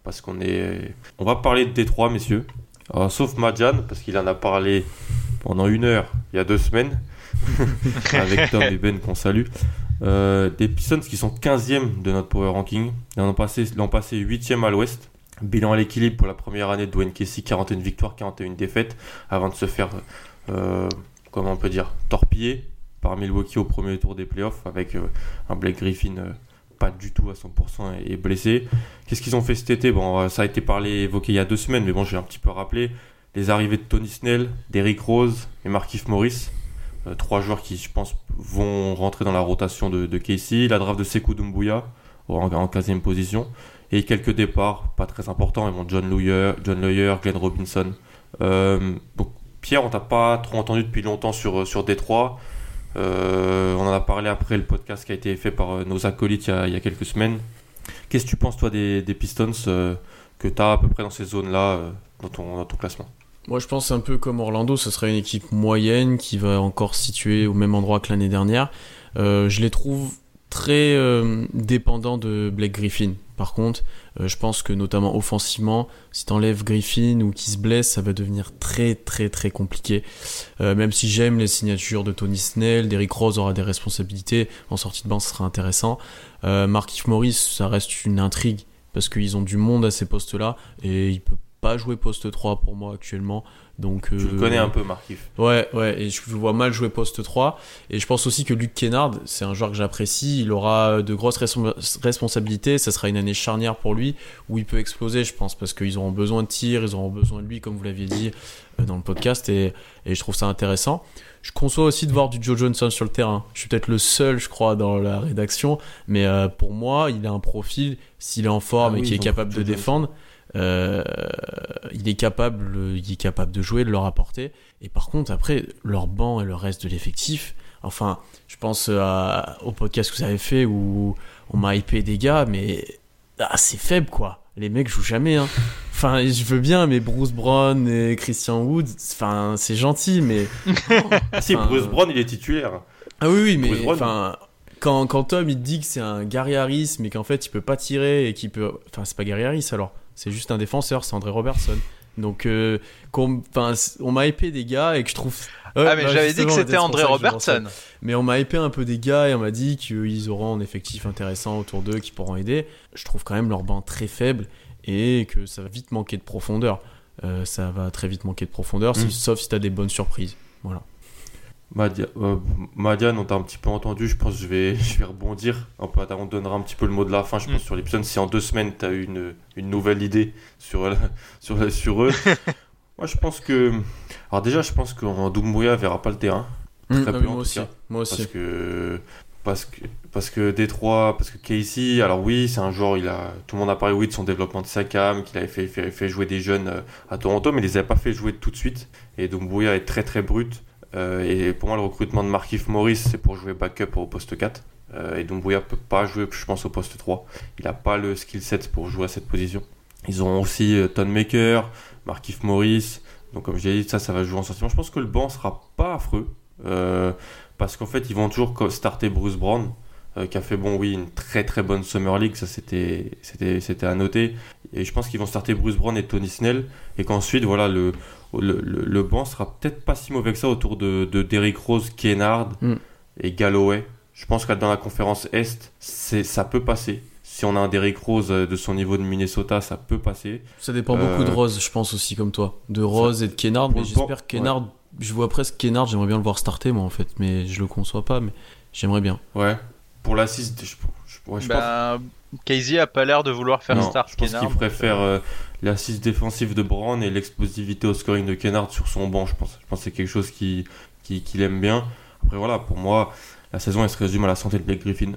parce qu'on est. On va parler de Détroit, messieurs. Sauf Madjan, parce qu'il en a parlé pendant une heure, il y a deux semaines, avec Tom et Ben qu'on salue. Euh, des Pistons qui sont 15e de notre power ranking. L'an passé, l'an passé 8e à l'ouest. Bilan à l'équilibre pour la première année de Dwayne Casey, 41 victoires, 41 défaites, avant de se faire, euh, comment on peut dire, torpiller par Milwaukee au premier tour des playoffs avec euh, un Blake Griffin pas du tout à 100% et blessé. Qu'est-ce qu'ils ont fait cet été? Bon, ça a été parlé, évoqué il y a deux semaines, mais bon, j'ai un petit peu rappelé. Les arrivées de Tony Snell, d'Eric Rose et Markif Morris. Euh, trois joueurs qui, je pense, vont rentrer dans la rotation de, Casey. La draft de Sekou Doumbouya en, 15e position. Et quelques départs, pas très importants. Ils John Lawyer, John Lawyer Glenn Robinson. Euh, Pierre, on t'a pas trop entendu depuis longtemps sur, sur Détroit. Euh, on en a parlé après le podcast qui a été fait par euh, nos acolytes il y a, quelques semaines. Qu'est-ce que tu penses, toi, des, Pistons euh, que tu as à peu près dans ces zones-là dans, ton, classement? Moi, je pense un peu comme Orlando, ce serait une équipe moyenne qui va encore situer au même endroit que l'année dernière. je les trouve très dépendants de Blake Griffin. Par contre, euh, je pense que notamment offensivement, si tu enlèves Griffin ou qui se blesse, ça va devenir très très très compliqué. Euh, même si j'aime les signatures de Tony Snell, d'Eric Rose aura des responsabilités, en sortie de banc ce sera intéressant. Euh, Markif Morris, ça reste une intrigue parce qu'ils ont du monde à ces postes-là et il peut pas jouer poste 3 pour moi actuellement. Donc, tu le connais un peu, Markif. Ouais, ouais, et je le vois mal jouer poste 3. Et je pense aussi que Luc Kennard, c'est un joueur que j'apprécie. Il aura de grosses responsabilités. Ça sera une année charnière pour lui où il peut exploser, je pense, parce qu'ils auront besoin de tir, ils auront besoin de lui, comme vous l'aviez dit euh, dans le podcast. Et, et, je trouve ça intéressant. Je conçois aussi de voir du Joe Johnson sur le terrain. Je suis peut-être le seul, je crois, dans la rédaction. Mais euh, pour moi, il a un profil, s'il est en forme ah et qu'il est capable de défendre. Euh, il est capable, il est capable de jouer, de leur apporter. Et par contre, après, leur banc et le reste de l'effectif, enfin, je pense au podcast que vous avez fait où on m'a hypé des gars, mais ah, c'est faible quoi. Les mecs jouent jamais. Hein. Enfin, je veux bien, mais Bruce Brown et Christian Wood, enfin, c'est gentil, mais. ah, si, Bruce Brown, il est titulaire. Ah oui, oui, mais enfin. Quand, quand, Tom il te dit que c'est un Gary Harris mais qu'en fait il peut pas tirer et qu'il peut enfin c'est pas Gary Harris alors c'est juste un défenseur, c'est André Robertson. Donc, euh, on, on m'a épé des gars et que je trouve. ah, mais bah, j'avais dit que c'était André Robertson. Mais on m'a épé un peu des gars et on m'a dit qu'ils auront un effectif intéressant autour d'eux qui pourront aider. Je trouve quand même leur banc très faible et que ça va vite manquer de profondeur. Euh, ça va très vite manquer de profondeur, mm. sauf si tu as des bonnes surprises. Voilà. Euh, Madiane, on t'a un petit peu entendu, je pense que je vais, je vais rebondir. On, peut, on donnera un petit peu le mot de la fin, je pense, mm. sur l'épisode. Si en deux semaines, tu as eu une, une, nouvelle idée sur, sur, sur eux. moi, je pense que. Alors, déjà, je pense qu'en Doumbouya verra pas le terrain. Mm. Très peu, moi, aussi. moi aussi. Parce que. Parce que, parce que Détroit, parce que Casey, alors oui, c'est un joueur, il a, tout le monde a parlé oui, de son développement de sa cam, qu'il avait fait, fait, fait, jouer des jeunes euh, à Toronto, mais il les avait pas fait jouer tout de suite. Et Doumbouya est très très brut. Euh, et pour moi, le recrutement de Markif Morris, c'est pour jouer backup au poste 4. Euh, et Doumbouya peut pas jouer, je pense, au poste 3. Il n'a pas le skill set pour jouer à cette position. Ils ont aussi euh, Ton Maker, Markif Morris. Donc, comme j'ai dit, ça, ça va jouer en sortiment. Je pense que le banc sera pas affreux. parce qu'en fait, ils vont toujours starter Bruce Brown. qui a fait bon oui une très très bonne Summer League ça c'était à noter et je pense qu'ils vont starter Bruce Brown et Tony Snell et qu'ensuite voilà le le, banc sera peut-être pas si mauvais que ça autour de, de Derrick Rose, Kennard mm. et Galloway. Je pense que dans la conférence Est, ça peut passer. Si on a un Derrick Rose de son niveau de Minnesota, ça peut passer. Ça dépend beaucoup de euh, Rose, je pense aussi comme toi. De Rose et de Kennard, mais j'espère que Kennard, je vois presque Kennard, j'aimerais bien le voir starter moi en fait, mais je le conçois pas, mais j'aimerais bien. Ouais. Pour la 6, je, bah, Casey a pas l'air de vouloir faire start je pense qu'il préfère euh, l'assise défensive de Brown et l'explosivité au scoring de Kennard sur son banc. Je pense, je pense que c'est quelque chose qu'il qui, aime bien. Après, voilà, pour moi, la saison, elle se résume à la santé de Blake Griffin.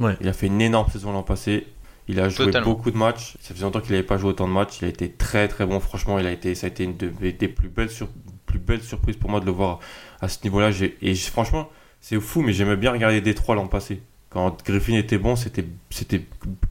Ouais. Il a fait une énorme saison l'an passé. Il a joué beaucoup de matchs. Ça faisait longtemps qu'il n'avait pas joué autant de matchs. Il a été très très bon. Franchement, il a été, ça a été une des plus belles, sur, plus belles surprises pour moi de le voir à ce niveau-là. Et franchement, c'est fou, mais j'aimais bien regarder Détroit l'an passé. Quand Griffin était bon, c'était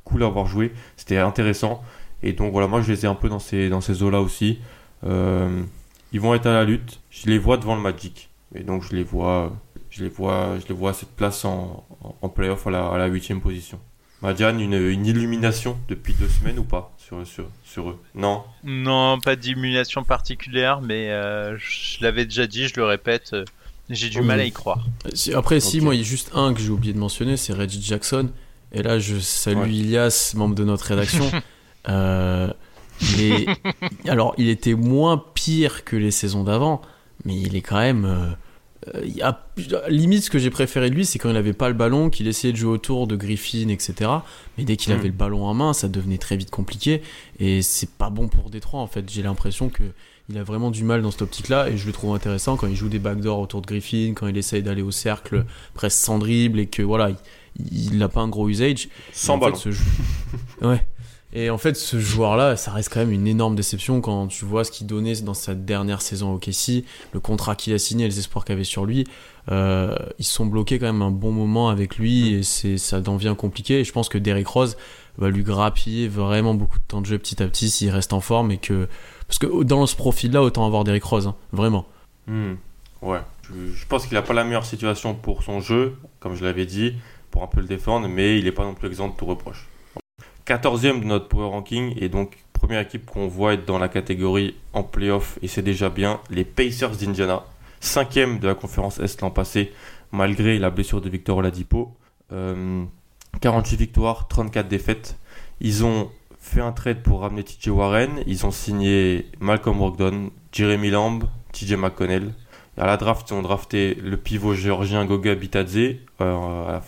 cool à avoir joué, c'était intéressant. Et donc voilà, moi je les ai un peu dans ces, dans ces eaux-là aussi. Euh, ils vont être à la lutte. Je les vois devant le Magic. Et donc je les vois, je les vois, je les vois à cette place en, en playoff à la huitième position. Madiane, une, une, illumination depuis deux semaines ou pas sur, sur, sur eux? Non? Non, pas d'illumination particulière, mais euh, je l'avais déjà dit, je le répète, euh, j'ai du mal à y croire. Après, si, moi, il y a juste un que j'ai oublié de mentionner, c'est Reggie Jackson. Et là, je salue Ilias, membre de notre rédaction. euh, alors, il était moins pire que les saisons d'avant, mais il est quand même. Euh, limite, ce que j'ai préféré de lui, c'est quand il n'avait pas le ballon, qu'il essayait de jouer autour de Griffin, etc. Mais dès qu'il mm. avait le ballon en main, ça devenait très vite compliqué. Et c'est pas bon pour Détroit, en fait. J'ai l'impression que il a vraiment du mal dans cette optique-là. Et je le trouve intéressant quand il joue des backdoors autour de Griffin, quand il essaye d'aller au cercle presque sans dribble et que voilà, il n'a pas un gros usage. Sans ballon. ouais. Et en fait, ce joueur-là, ça reste quand même une énorme déception quand tu vois ce qu'il donnait dans sa dernière saison au Kessie, le contrat qu'il a signé, les espoirs qu'il avait sur lui. Euh, ils sont bloqués quand même un bon moment avec lui et c'est ça devient compliqué. Et je pense que Derrick Rose va lui grappiller vraiment beaucoup de temps de jeu petit à petit s'il reste en forme et que parce que dans ce profil-là, autant avoir Derrick Rose, hein, vraiment. Hmm. Ouais, je, pense qu'il n'a pas la meilleure situation pour son jeu, comme je l'avais dit, pour un peu le défendre, mais il n'est pas non plus exempt de tout reproche. 14e de notre power ranking et donc première équipe qu'on voit être dans la catégorie en playoff et c'est déjà bien, les Pacers d'Indiana. 5e de la conférence Est l'an passé malgré la blessure de Victor Oladipo. 48 euh, victoires, 34 défaites. Ils ont fait un trade pour ramener TJ Warren. Ils ont signé Malcolm Brogdon, Jeremy Lamb, TJ McConnell. À la draft, ils ont drafté le pivot géorgien Goga Bitadze euh,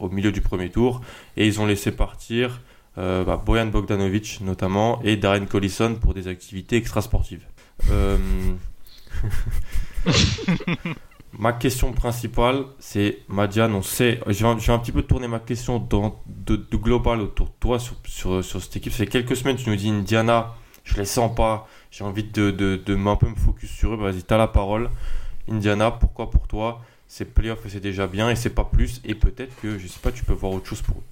au milieu du premier tour. Et ils ont laissé partir euh, bah, Bojan Bogdanovic notamment, et Darren Collison pour des activités extrasportives. Euh... ma question principale, c'est Madiane, on sait, je vais, un petit peu tourner ma question dans, de, global autour de toi sur, sur, sur cette équipe. C'est quelques semaines, tu nous dis Indiana, je les sens pas, j'ai envie de, de, de, un peu me focus sur eux. Vas-y, t'as la parole. Indiana, pourquoi pour toi c'est playoff et c'est déjà bien et c'est pas plus? Et peut-être que je sais pas tu peux voir autre chose pour eux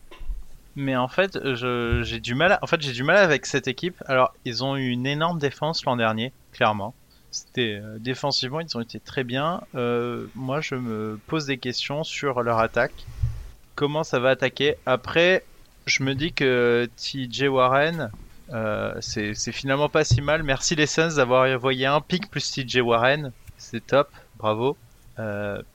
mais en fait, j'ai du mal. En fait, j'ai du mal avec cette équipe. Alors, ils ont eu une énorme défense l'an dernier, clairement. C'était euh, défensivement, ils ont été très bien. Euh, moi, je me pose des questions sur leur attaque. Comment ça va attaquer? Après, je me dis que TJ Warren, euh, c'est finalement pas si mal. Merci les Suns d'avoir envoyé un pic plus TJ Warren. C'est top, bravo.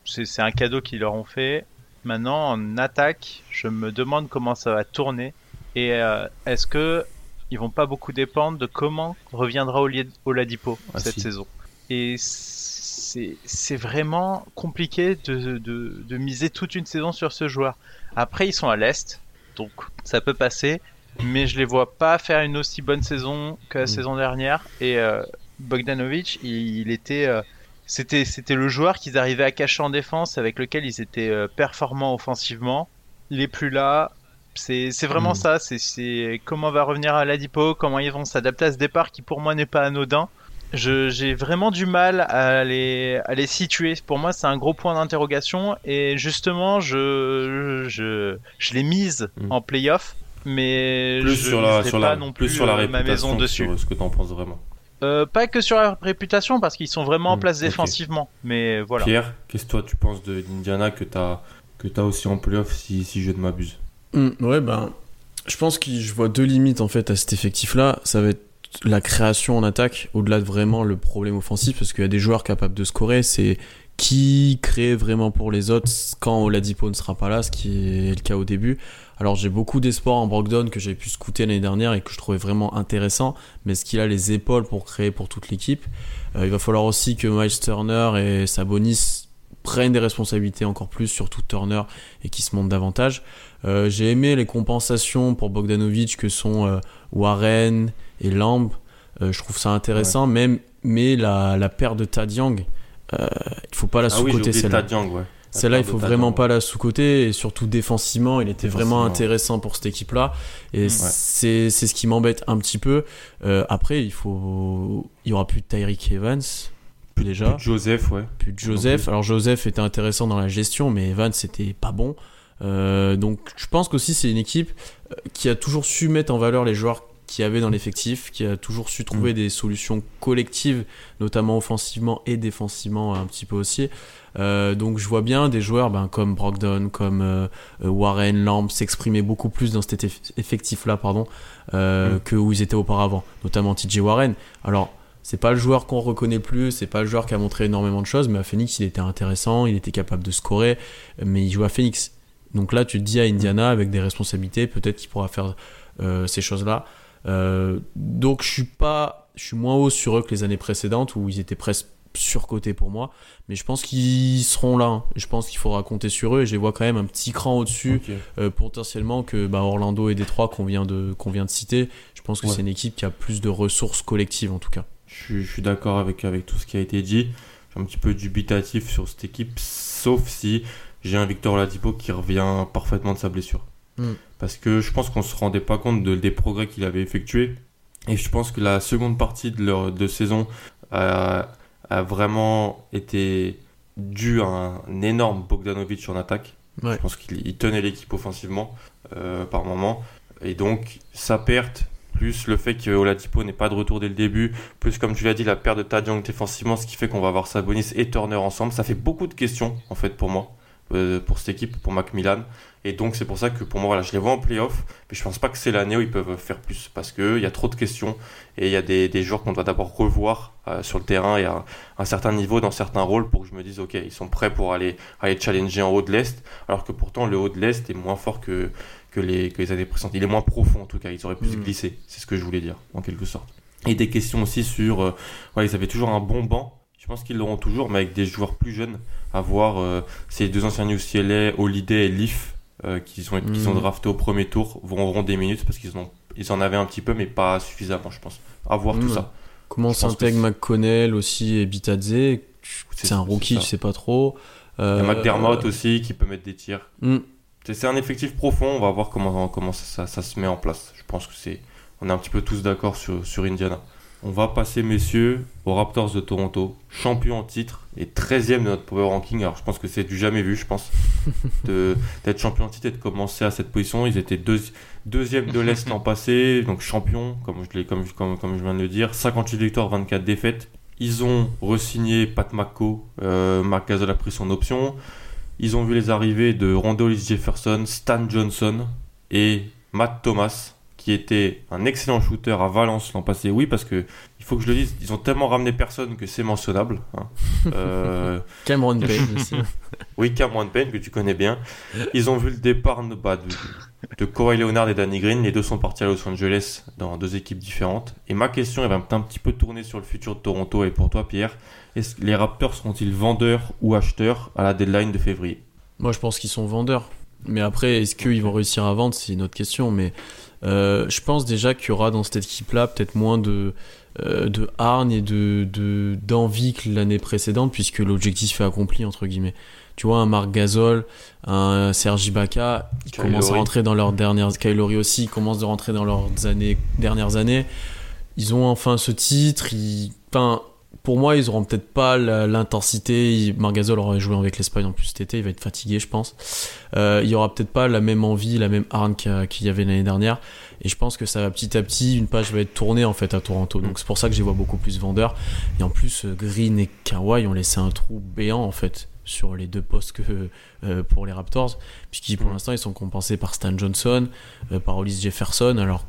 c'est un cadeau qu'ils leur ont fait. Maintenant, en attaque, je me demande comment ça va tourner. Et euh, est-ce que ils vont pas beaucoup dépendre de comment reviendra Oladipo ah, cette saison Et c'est vraiment compliqué de, de, de, miser toute une saison sur ce joueur. Après, ils sont à l'Est, donc ça peut passer. Mais je les vois pas faire une aussi bonne saison que la mm. saison dernière. Et euh, Bogdanovic, il, était... Euh, c'était c'était le joueur qu'ils arrivaient à cacher en défense, avec lequel ils étaient euh, performants offensivement. Il est plus là. C'est vraiment hmm. ça. C'est comment va revenir à l'Adipo, comment ils vont s'adapter à ce départ qui pour moi n'est pas anodin. J'ai vraiment du mal à les, à les situer. Pour moi, c'est un gros point d'interrogation. Et justement, je, je, je les mise hmm. en playoff. Mais plus je sur la, sur pas la, non plus sur la ma maison dessus. ce que tu en penses vraiment. Euh, pas que sur la réputation, parce qu'ils sont vraiment en hmm, place défensivement. Mais voilà. Pierre, qu'est-ce que toi tu penses de l'Indiana que tu as, que as aussi en playoff, si, si je ne m'abuse? Hmm, Ouais, ben, je pense que je vois deux limites en fait à cet effectif-là. Ça va être la création en attaque, au-delà de vraiment le problème offensif, parce qu'il y a des joueurs capables de scorer. C'est qui crée vraiment pour les autres quand Oladipo ne sera pas là, ce qui est le cas au début. Alors j'ai beaucoup d'espoir en Brogdon que j'ai pu scouter l'année dernière et que je trouvais vraiment intéressant, mais est-ce qu'il a les épaules pour créer pour toute l'équipe? Euh, Il va falloir aussi que Miles Turner et Sabonis prennent des responsabilités encore plus, surtout Turner, et qui se montent davantage. Euh, j'ai aimé les compensations pour Bogdanovic que sont euh, Warren et Lamb. je trouve ça intéressant, même, mais la, la paire de Tadiang, il faut pas la ah sous-côté celle-là. Ouais. Celle-là, il faut vraiment pas la sous-côté et surtout défensivement, il était vraiment intéressant pour cette équipe-là et c'est c'est ce qui m'embête un petit peu. Euh, après, il faut il y aura plus de Tyreek Evans. plus déjà. Plus Joseph, ouais. Plus de Joseph. Alors Joseph était intéressant dans la gestion, mais Evans c'était pas bon. Euh, donc je pense qu'aussi c'est une équipe euh, qui a toujours su mettre en valeur les joueurs qui avait dans l'effectif, qui a toujours su trouver des solutions collectives, notamment offensivement et défensivement un petit peu aussi. Euh, donc je vois bien des joueurs ben, comme Brogdon, comme euh, Warren, Lamb s'exprimer beaucoup plus dans cet eff- effectif-là, pardon, euh, Mm. que où ils étaient auparavant, notamment TJ Warren. Alors c'est pas le joueur qu'on reconnaît plus, c'est pas le joueur qui a montré énormément de choses, mais à Phoenix il était intéressant, il était capable de scorer, mais il joue à Phoenix. Donc là tu te dis à Indiana avec des responsabilités, peut-être qu'il pourra faire euh, ces choses-là. Euh, donc je suis pas, je suis moins haut sur eux que les années précédentes où ils étaient presque surcotés pour moi, mais je pense qu'ils seront là. hein. Je pense qu'il faudra compter sur eux et je les vois quand même un petit cran au-dessus euh, potentiellement que bah, Orlando et Détroit qu'on vient de qu'on vient de citer. Je pense que Ouais. c'est une équipe qui a plus de ressources collectives en tout cas. Je suis, je suis d'accord avec, avec tout ce qui a été dit. Je suis un petit peu dubitatif sur cette équipe, sauf si j'ai un Victor Oladipo qui revient parfaitement de sa blessure. Mm. Parce que je pense qu'on se rendait pas compte de- des progrès qu'il avait effectués. Et je pense que la seconde partie de, leur, de saison a, a vraiment été due à un énorme Bogdanovic en attaque. Ouais. Je pense qu'il il tenait l'équipe offensivement euh, par moment. Et donc, sa perte, plus le fait que Oladipo n'est pas de retour dès le début, plus comme tu l'as dit, la perte de Tadjong défensivement, ce qui fait qu'on va avoir Sabonis et Turner ensemble, ça fait beaucoup de questions en fait pour moi, euh, pour cette équipe, pour Macmillan. Et donc c'est pour ça que pour moi, voilà, je les vois en playoff, mais je pense pas que c'est l'année où ils peuvent faire plus, parce qu'il y a trop de questions et il y a des, des joueurs qu'on doit d'abord revoir euh, sur le terrain et à un certain niveau dans certains rôles pour que je me dise, ok, ils sont prêts pour aller, aller challenger en haut de l'Est, alors que pourtant le haut de l'Est est moins fort que, que, les, que les années précédentes. Il est moins profond en tout cas, ils auraient pu se Mm. glisser, c'est ce que je voulais dire, en quelque sorte. Et des questions aussi sur, euh, ils avaient toujours un bon banc, je pense qu'ils l'auront toujours, mais avec des joueurs plus jeunes, à voir euh, ces deux anciens UCLA, Holiday et Leaf, euh, qui sont, qui Mm. sont draftés au premier tour, vont auront des minutes parce qu'ils en, ils en avaient un petit peu, mais pas suffisamment, je pense. À voir Mm. tout ça. Comment Je s'intègre McConnell aussi et Bitadze C'est un rookie, tu sais pas trop. Il y Euh, a McDermott aussi qui peut mettre des tirs. C'est c'est un effectif profond, on va voir comment, comment ça, ça- ça se met en place. Je pense que c'est. On est un petit peu tous d'accord sur, sur Indiana. On va passer, messieurs, aux Raptors de Toronto, champion en titre et 13e de notre Power Ranking. Alors je pense que c'est du jamais vu, je pense, d'être champion en titre et de commencer à cette position. Ils étaient deux, deuxième de l'Est l'an passé, donc champion, comme je, l'ai- comme, comme, comme je viens de le dire. 58 victoires, 24 défaites. Ils ont re-signé Pat McCo, euh, Marc Gasol a pris son option. Ils ont vu les arrivées de Rondolis Jefferson, Stan Johnson et Matt Thomas, qui était un excellent shooter à Valence l'an passé. Oui, parce que il faut que je le dise, ils ont tellement ramené personne que c'est mentionnable. hein. Euh, Cameron Payne aussi. oui, Cameron Payne, que tu connais bien. Ils ont vu le départ de, bah, de, de Kawhi Leonard et Danny Green. Les deux sont partis à Los Angeles dans deux équipes différentes. Et ma question, elle va un petit peu tourner sur le futur de Toronto. Et pour toi, Pierre, est-ce que les Raptors seront-ils vendeurs ou acheteurs à la deadline de février? Moi, je pense qu'ils sont vendeurs. Mais après, est-ce qu'ils vont réussir à vendre? C'est une autre question. Mais je pense déjà qu'il y aura dans cette équipe-là peut-être moins de, euh, de hargne et de, de, d'envie que l'année précédente, puisque l'objectif est accompli, entre guillemets. Tu vois, un Marc Gasol, un Serge Ibaka, ils Kyle commencent à rentrer dans leurs dernières... Kyle Lowry aussi, ils commencent de rentrer dans leurs années, dernières années. Ils ont enfin ce titre. Ils... Enfin, pour moi, ils auront peut-être pas l'intensité. Gasol aurait joué avec l'Espagne en plus cet été, il va être fatigué, je pense. Euh, il y aura peut-être pas la même envie, la même hargne qu'il y avait l'année dernière. Et je pense que ça va petit à petit, une page va être tournée en fait à Toronto. Donc c'est pour ça que j'y vois beaucoup plus vendeurs. Et en plus, euh, Green et Kawhi ont laissé un trou béant en fait sur les deux postes que euh, pour les Raptors, puisqu'ils pour Mm. l'instant ils sont compensés par Stan Johnson, euh, par Hollis Jefferson. Alors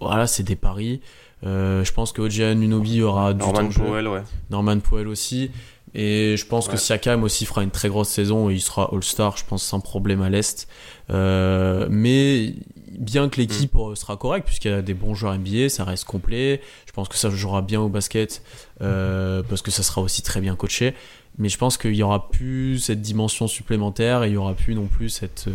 voilà, c'est des paris. Euh, je pense que OJ Anunobi aura du temps Norman de jeu. Powell, ouais. Norman Powell aussi. Et je pense que. Siakam aussi fera une très grosse saison et il sera All-Star, je pense, sans problème à l'Est. Euh, mais bien que l'équipe euh, sera correcte, puisqu'il y a des bons joueurs NBA, ça reste complet. Je pense que ça jouera bien au basket, euh, parce que ça sera aussi très bien coaché. Mais je pense qu'il y aura plus cette dimension supplémentaire et il y aura plus non plus cette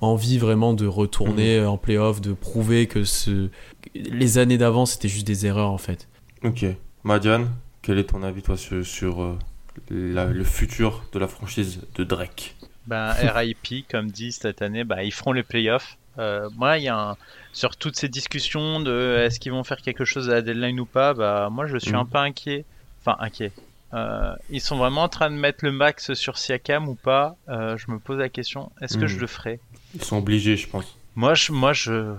envie vraiment de retourner Mm. en playoff, de prouver que ce... les années d'avant c'était juste des erreurs en fait. Ok. Madiane, quel est ton avis, toi, sur, sur, euh, la- le futur de la franchise de Drake? Ben, RIP, comme dit cette année, bah, ils feront les playoffs. Euh, moi, il y a un... sur toutes ces discussions de est-ce qu'ils vont faire quelque chose à la deadline ou pas, bah, moi je suis Mhm. un peu inquiet. Enfin, inquiet. euh, ils sont vraiment en train de mettre le max sur Siakam ou pas? Euh, Je me pose la question. Est-ce que Hmm. je le ferai? Ils sont obligés, je pense. Moi, je, moi, je,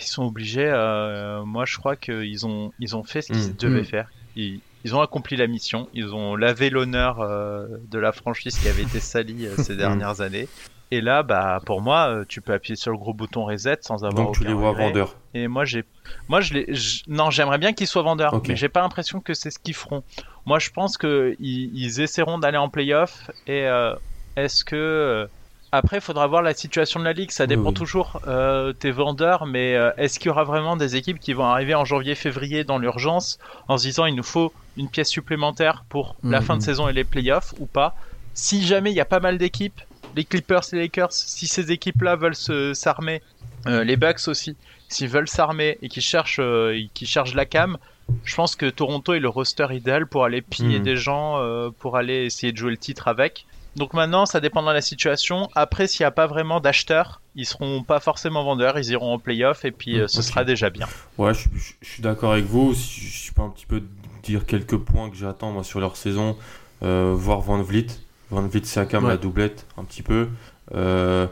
ils sont obligés. euh, moi, je crois qu'ils ont, ils ont fait ce qu'ils Mm. devaient Mm. faire. Ils, ils ont accompli la mission. Ils ont lavé l'honneur euh, de la franchise qui avait été salie euh, ces dernières années. Et là, bah, pour moi, tu peux appuyer sur le gros bouton reset sans avoir Donc tu les vois vendeurs. Et moi, j'ai, moi, je les, je- non, j'aimerais bien qu'ils soient vendeurs, Ok. mais j'ai pas l'impression que c'est ce qu'ils feront. Moi, je pense que ils, ils essaieront d'aller en playoff. Et euh, est-ce que euh, après, il faudra voir la situation de la ligue. Ça dépend oui. toujours euh, tes vendeurs, mais euh, est-ce qu'il y aura vraiment des équipes qui vont arriver en janvier-février dans l'urgence en se disant il nous faut une pièce supplémentaire pour la Mhm. fin de saison et les playoffs ou pas? Si jamais il y a pas mal d'équipes, les Clippers, les Lakers, si ces équipes-là veulent s'armer, euh, les Bucks aussi, s'ils veulent s'armer et qu'ils cherchent, euh, cherchent la cam, je pense que Toronto est le roster idéal pour aller piller Mhm. des gens, euh, pour aller essayer de jouer le titre avec. Donc maintenant, ça dépendra de la situation. Après, s'il n'y a pas vraiment d'acheteurs, ils seront pas forcément vendeurs, ils iront en playoff et puis euh, ce sera déjà bien. Ouais, je, suis- je- je suis d'accord avec vous. Si je, je peux un petit peu dire quelques points que j'attends moi sur leur saison, euh, voir Van Vliet, Van Vliet Siakam Ouais. la doublette un petit peu. Euh,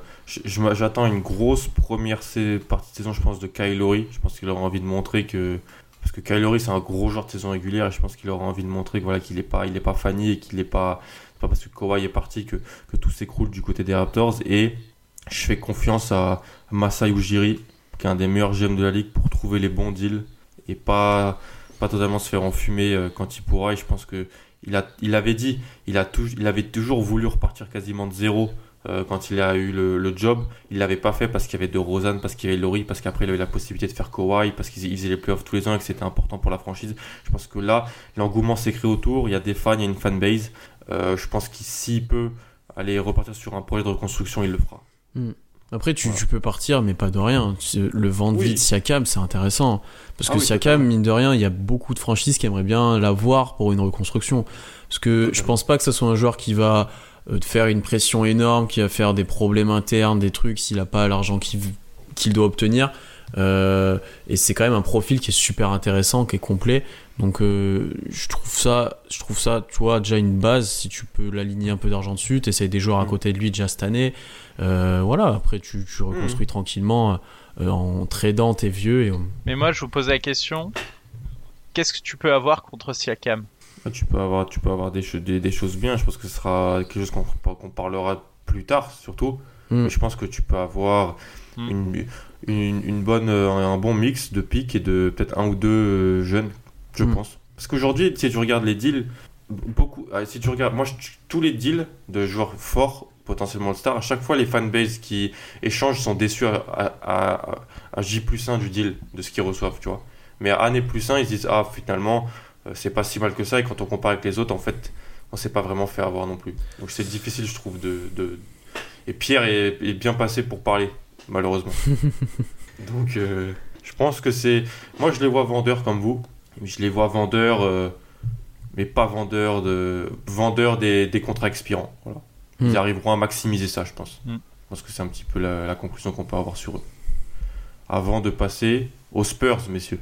j'attends une grosse première partie de saison, je pense, de Kyle Lowry. Je pense qu'il aura envie de montrer que parce que Kyle Lowry c'est un gros joueur de saison régulière et je pense qu'il aura envie de montrer que voilà qu'il est pas il est pas Fanny et qu'il est pas pas parce que Kawhi est parti que, que tout s'écroule du côté des Raptors et je fais confiance à Masai Ujiri qui est un des meilleurs GM de la ligue pour trouver les bons deals et pas pas totalement se faire enfumer euh, quand il pourra et je pense que il a il avait dit il a tou- il avait toujours voulu repartir quasiment de zéro euh, quand il a eu le, le job, il l'avait pas fait parce qu'il y avait de Rosanne, parce qu'il y avait Laurie, parce qu'après il avait la possibilité de faire Kawhi, parce qu'ils ils faisaient les playoffs tous les ans et que c'était important pour la franchise. Je pense que là, l'engouement s'est créé autour, il y a des fans, il y a une fanbase. Euh, je pense qu'il s'il peut aller repartir sur un projet de reconstruction, il le fera. Après, tu, Voilà. tu peux partir, mais pas de rien. Le vent Oui. vide Siakam, c'est intéressant. Parce Ah que oui, Siakam, mine de rien, il y a beaucoup de franchises qui aimeraient bien l'avoir pour une reconstruction. Parce que je pense pas que ce soit un joueur qui va euh, te faire une pression énorme, qui va faire des problèmes internes, des trucs, s'il a pas l'argent qu'il qu'il doit obtenir. Euh, et c'est quand même un profil qui est super intéressant, qui est complet. Donc euh, je trouve ça, je trouve ça, tu vois, déjà une base. Si tu peux l'aligner un peu d'argent dessus, t'essayes des joueurs à Mm. côté de lui déjà cette année. Euh, voilà. Après, tu, tu reconstruis tranquillement euh, en tradant tes vieux et Mais moi, je vous pose la question qu'est-ce que tu peux avoir contre Siakam? Ah, Tu peux avoir, tu peux avoir des, cho- des, des choses bien. Je pense que ce sera quelque chose qu'on qu'on parlera plus tard, surtout. Mm. Je pense que tu peux avoir Mm. une, une, une bonne, euh, un bon mix de pics et de peut-être un ou deux euh, jeunes, je Mm. pense. Parce qu'aujourd'hui, si tu regardes les deals, beaucoup, ah, si tu regardes, moi, je- tous les deals de joueurs forts, potentiellement le star, à chaque fois, les fanbases qui échangent sont déçus à, à, à- à J plus 1 du deal, de ce qu'ils reçoivent, tu vois. Mais à année plus 1, ils se disent, ah, finalement, euh, c'est pas si mal que ça. Et quand on compare avec les autres, en fait, on s'est pas vraiment fait avoir non plus. Donc c'est difficile, je trouve, de. de... Et Pierre est, est bien passé pour parler, malheureusement. Donc euh, je pense que c'est. Moi, je les vois vendeurs comme vous. Je les vois vendeurs, euh, mais pas vendeurs de. vendeurs des, des contrats expirants. Voilà. Ils Hmm. arriveront à maximiser ça, je pense. Hmm. Je pense que c'est un petit peu la, la conclusion qu'on peut avoir sur eux. Avant de passer aux Spurs, messieurs.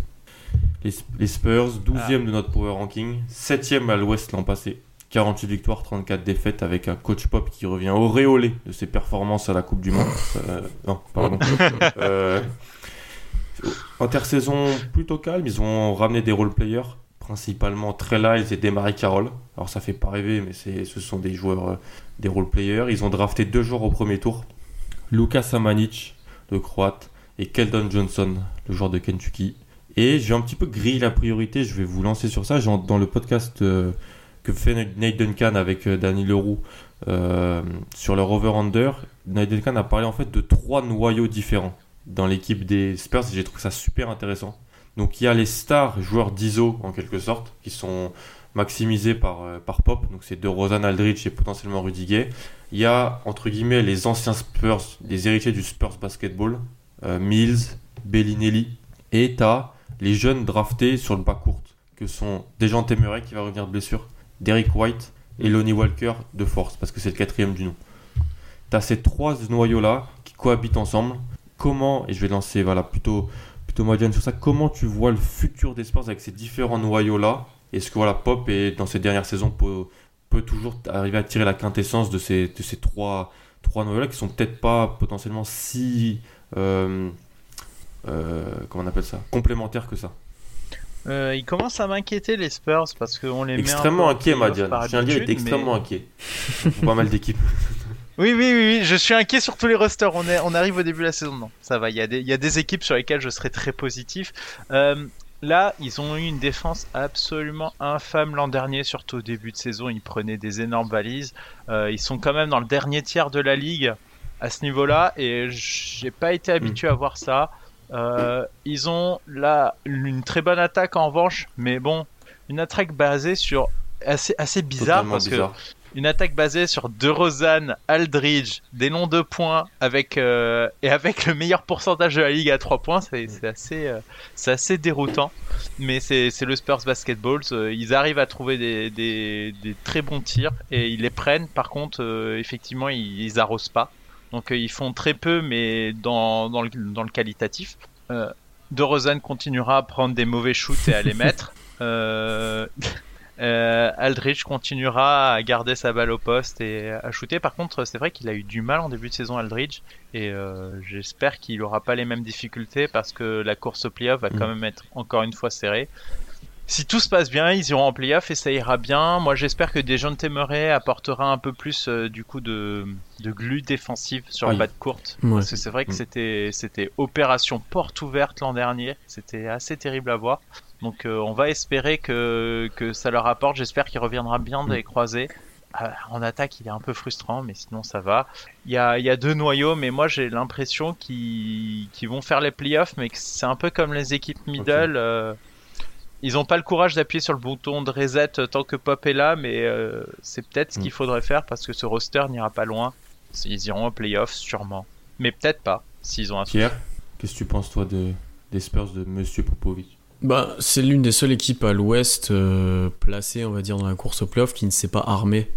Les, les Spurs, 12e de notre power ranking, 7e à l'ouest l'an passé. 48 victoires, 34 défaites avec un coach pop qui revient auréolé de ses performances à la Coupe du Monde. Euh, non, pardon. Euh, intersaison plutôt calme, ils ont ramené des role-players, principalement Trey Lyles et Demary Carroll. Alors ça fait pas rêver, mais ce sont des joueurs, euh, des role-players. Ils ont drafté deux joueurs au premier tour. Lucas Samanic, le croate, et Keldon Johnson, le joueur de Kentucky. Et j'ai un petit peu grillé la priorité, je vais vous lancer sur ça. Dans le podcast que fait Nate Duncan avec euh, Danny Leroux euh, sur leur over-under, Nate Duncan a parlé en fait de trois noyaux différents dans l'équipe des Spurs et j'ai trouvé ça super intéressant. Donc il y a les stars joueurs d'ISO en quelque sorte qui sont maximisés par, euh, par Pop, donc c'est de Rosanne Aldridge et potentiellement Rudy. Il y a entre guillemets les anciens Spurs, les héritiers du Spurs basketball, euh, Mills, Bellinelli, et t'as les jeunes draftés sur le bas court que sont Dejan Temeray qui va revenir de blessure, Derek White et Lonnie Walker de force parce que c'est le quatrième du nom. T'as ces trois noyaux là qui cohabitent ensemble. Comment, et je vais lancer voilà, plutôt, plutôt Madiane sur ça, comment tu vois le futur des Spurs avec ces différents noyaux là Est-ce que voilà, Pop, est, dans ces dernières saisons, peut, peut toujours arriver à tirer la quintessence de ces, de ces trois, trois noyaux-là qui sont peut-être pas potentiellement si. Euh, euh, comment on appelle ça? Complémentaires que ça? Euh, il commence à m'inquiéter les Spurs parce qu'on les extrêmement met inquiet, Madiane. Je tiens à dire, il est extrêmement inquiet. pas mal d'équipes. Oui, oui, oui, je suis inquiet sur tous les rosters. On, est, on arrive au début de la saison. Non, ça va. Il y, a des, il y a des équipes sur lesquelles je serai très positif. Euh, là, ils ont eu une défense absolument infâme l'an dernier, surtout au début de saison. Ils prenaient des énormes valises. Euh, ils sont quand même dans le dernier tiers de la ligue à ce niveau-là, et j'ai pas été habitué à voir ça. Euh, ils ont là une très bonne attaque en revanche, mais bon, une attaque basée sur assez assez bizarre parce que une attaque basée sur De Rosanne, Aldridge, des noms de points avec euh, et avec le meilleur pourcentage de la ligue à 3 points, c'est assez euh, c'est assez déroutant. Mais c'est le Spurs Basketball, ils arrivent à trouver des, des, des, très bons tirs et ils les prennent. Par contre, effectivement, ils, ils arrosent pas. Donc euh, ils font très peu, mais dans, dans, le, dans le qualitatif. Euh, de Rosen continuera à prendre des mauvais shoots et à les mettre. Euh, euh, Aldridge continuera à garder sa balle au poste et à shooter. Par contre, c'est vrai qu'il a eu du mal en début de saison, Aldridge, et euh, j'espère qu'il n'aura pas les mêmes difficultés parce que la course au playoff va quand mm. même être encore une fois serrée si tout se passe bien, ils iront en playoff et ça ira bien. Moi, j'espère que Dejounte Murray apportera un peu plus euh, du coup de, de glu défensive sur la batte courte. Parce que c'est vrai que mm. c'était c'était opération porte ouverte l'an dernier. C'était assez terrible à voir. Donc, euh, on va espérer que, que ça leur apporte. J'espère qu'il reviendra bien des mm. croisés. Euh, en attaque, il est un peu frustrant, mais sinon ça va. Il y a, il y a deux noyaux, mais moi j'ai l'impression qu'ils vont faire les playoffs, mais que c'est un peu comme les équipes middle. Ils n'ont pas le courage d'appuyer sur le bouton de reset tant que Pop est là, mais euh, c'est peut-être ce qu'il mm. faudrait faire parce que ce roster n'ira pas loin. Ils iront en playoff sûrement. Mais peut-être pas, s'ils ont un Pierre, qu'est-ce que tu penses toi de, des Spurs de Monsieur Popovic? Bah, C'est l'une des seules équipes à l'ouest euh, placée, on va dire, dans la course au playoff qui ne s'est pas armée.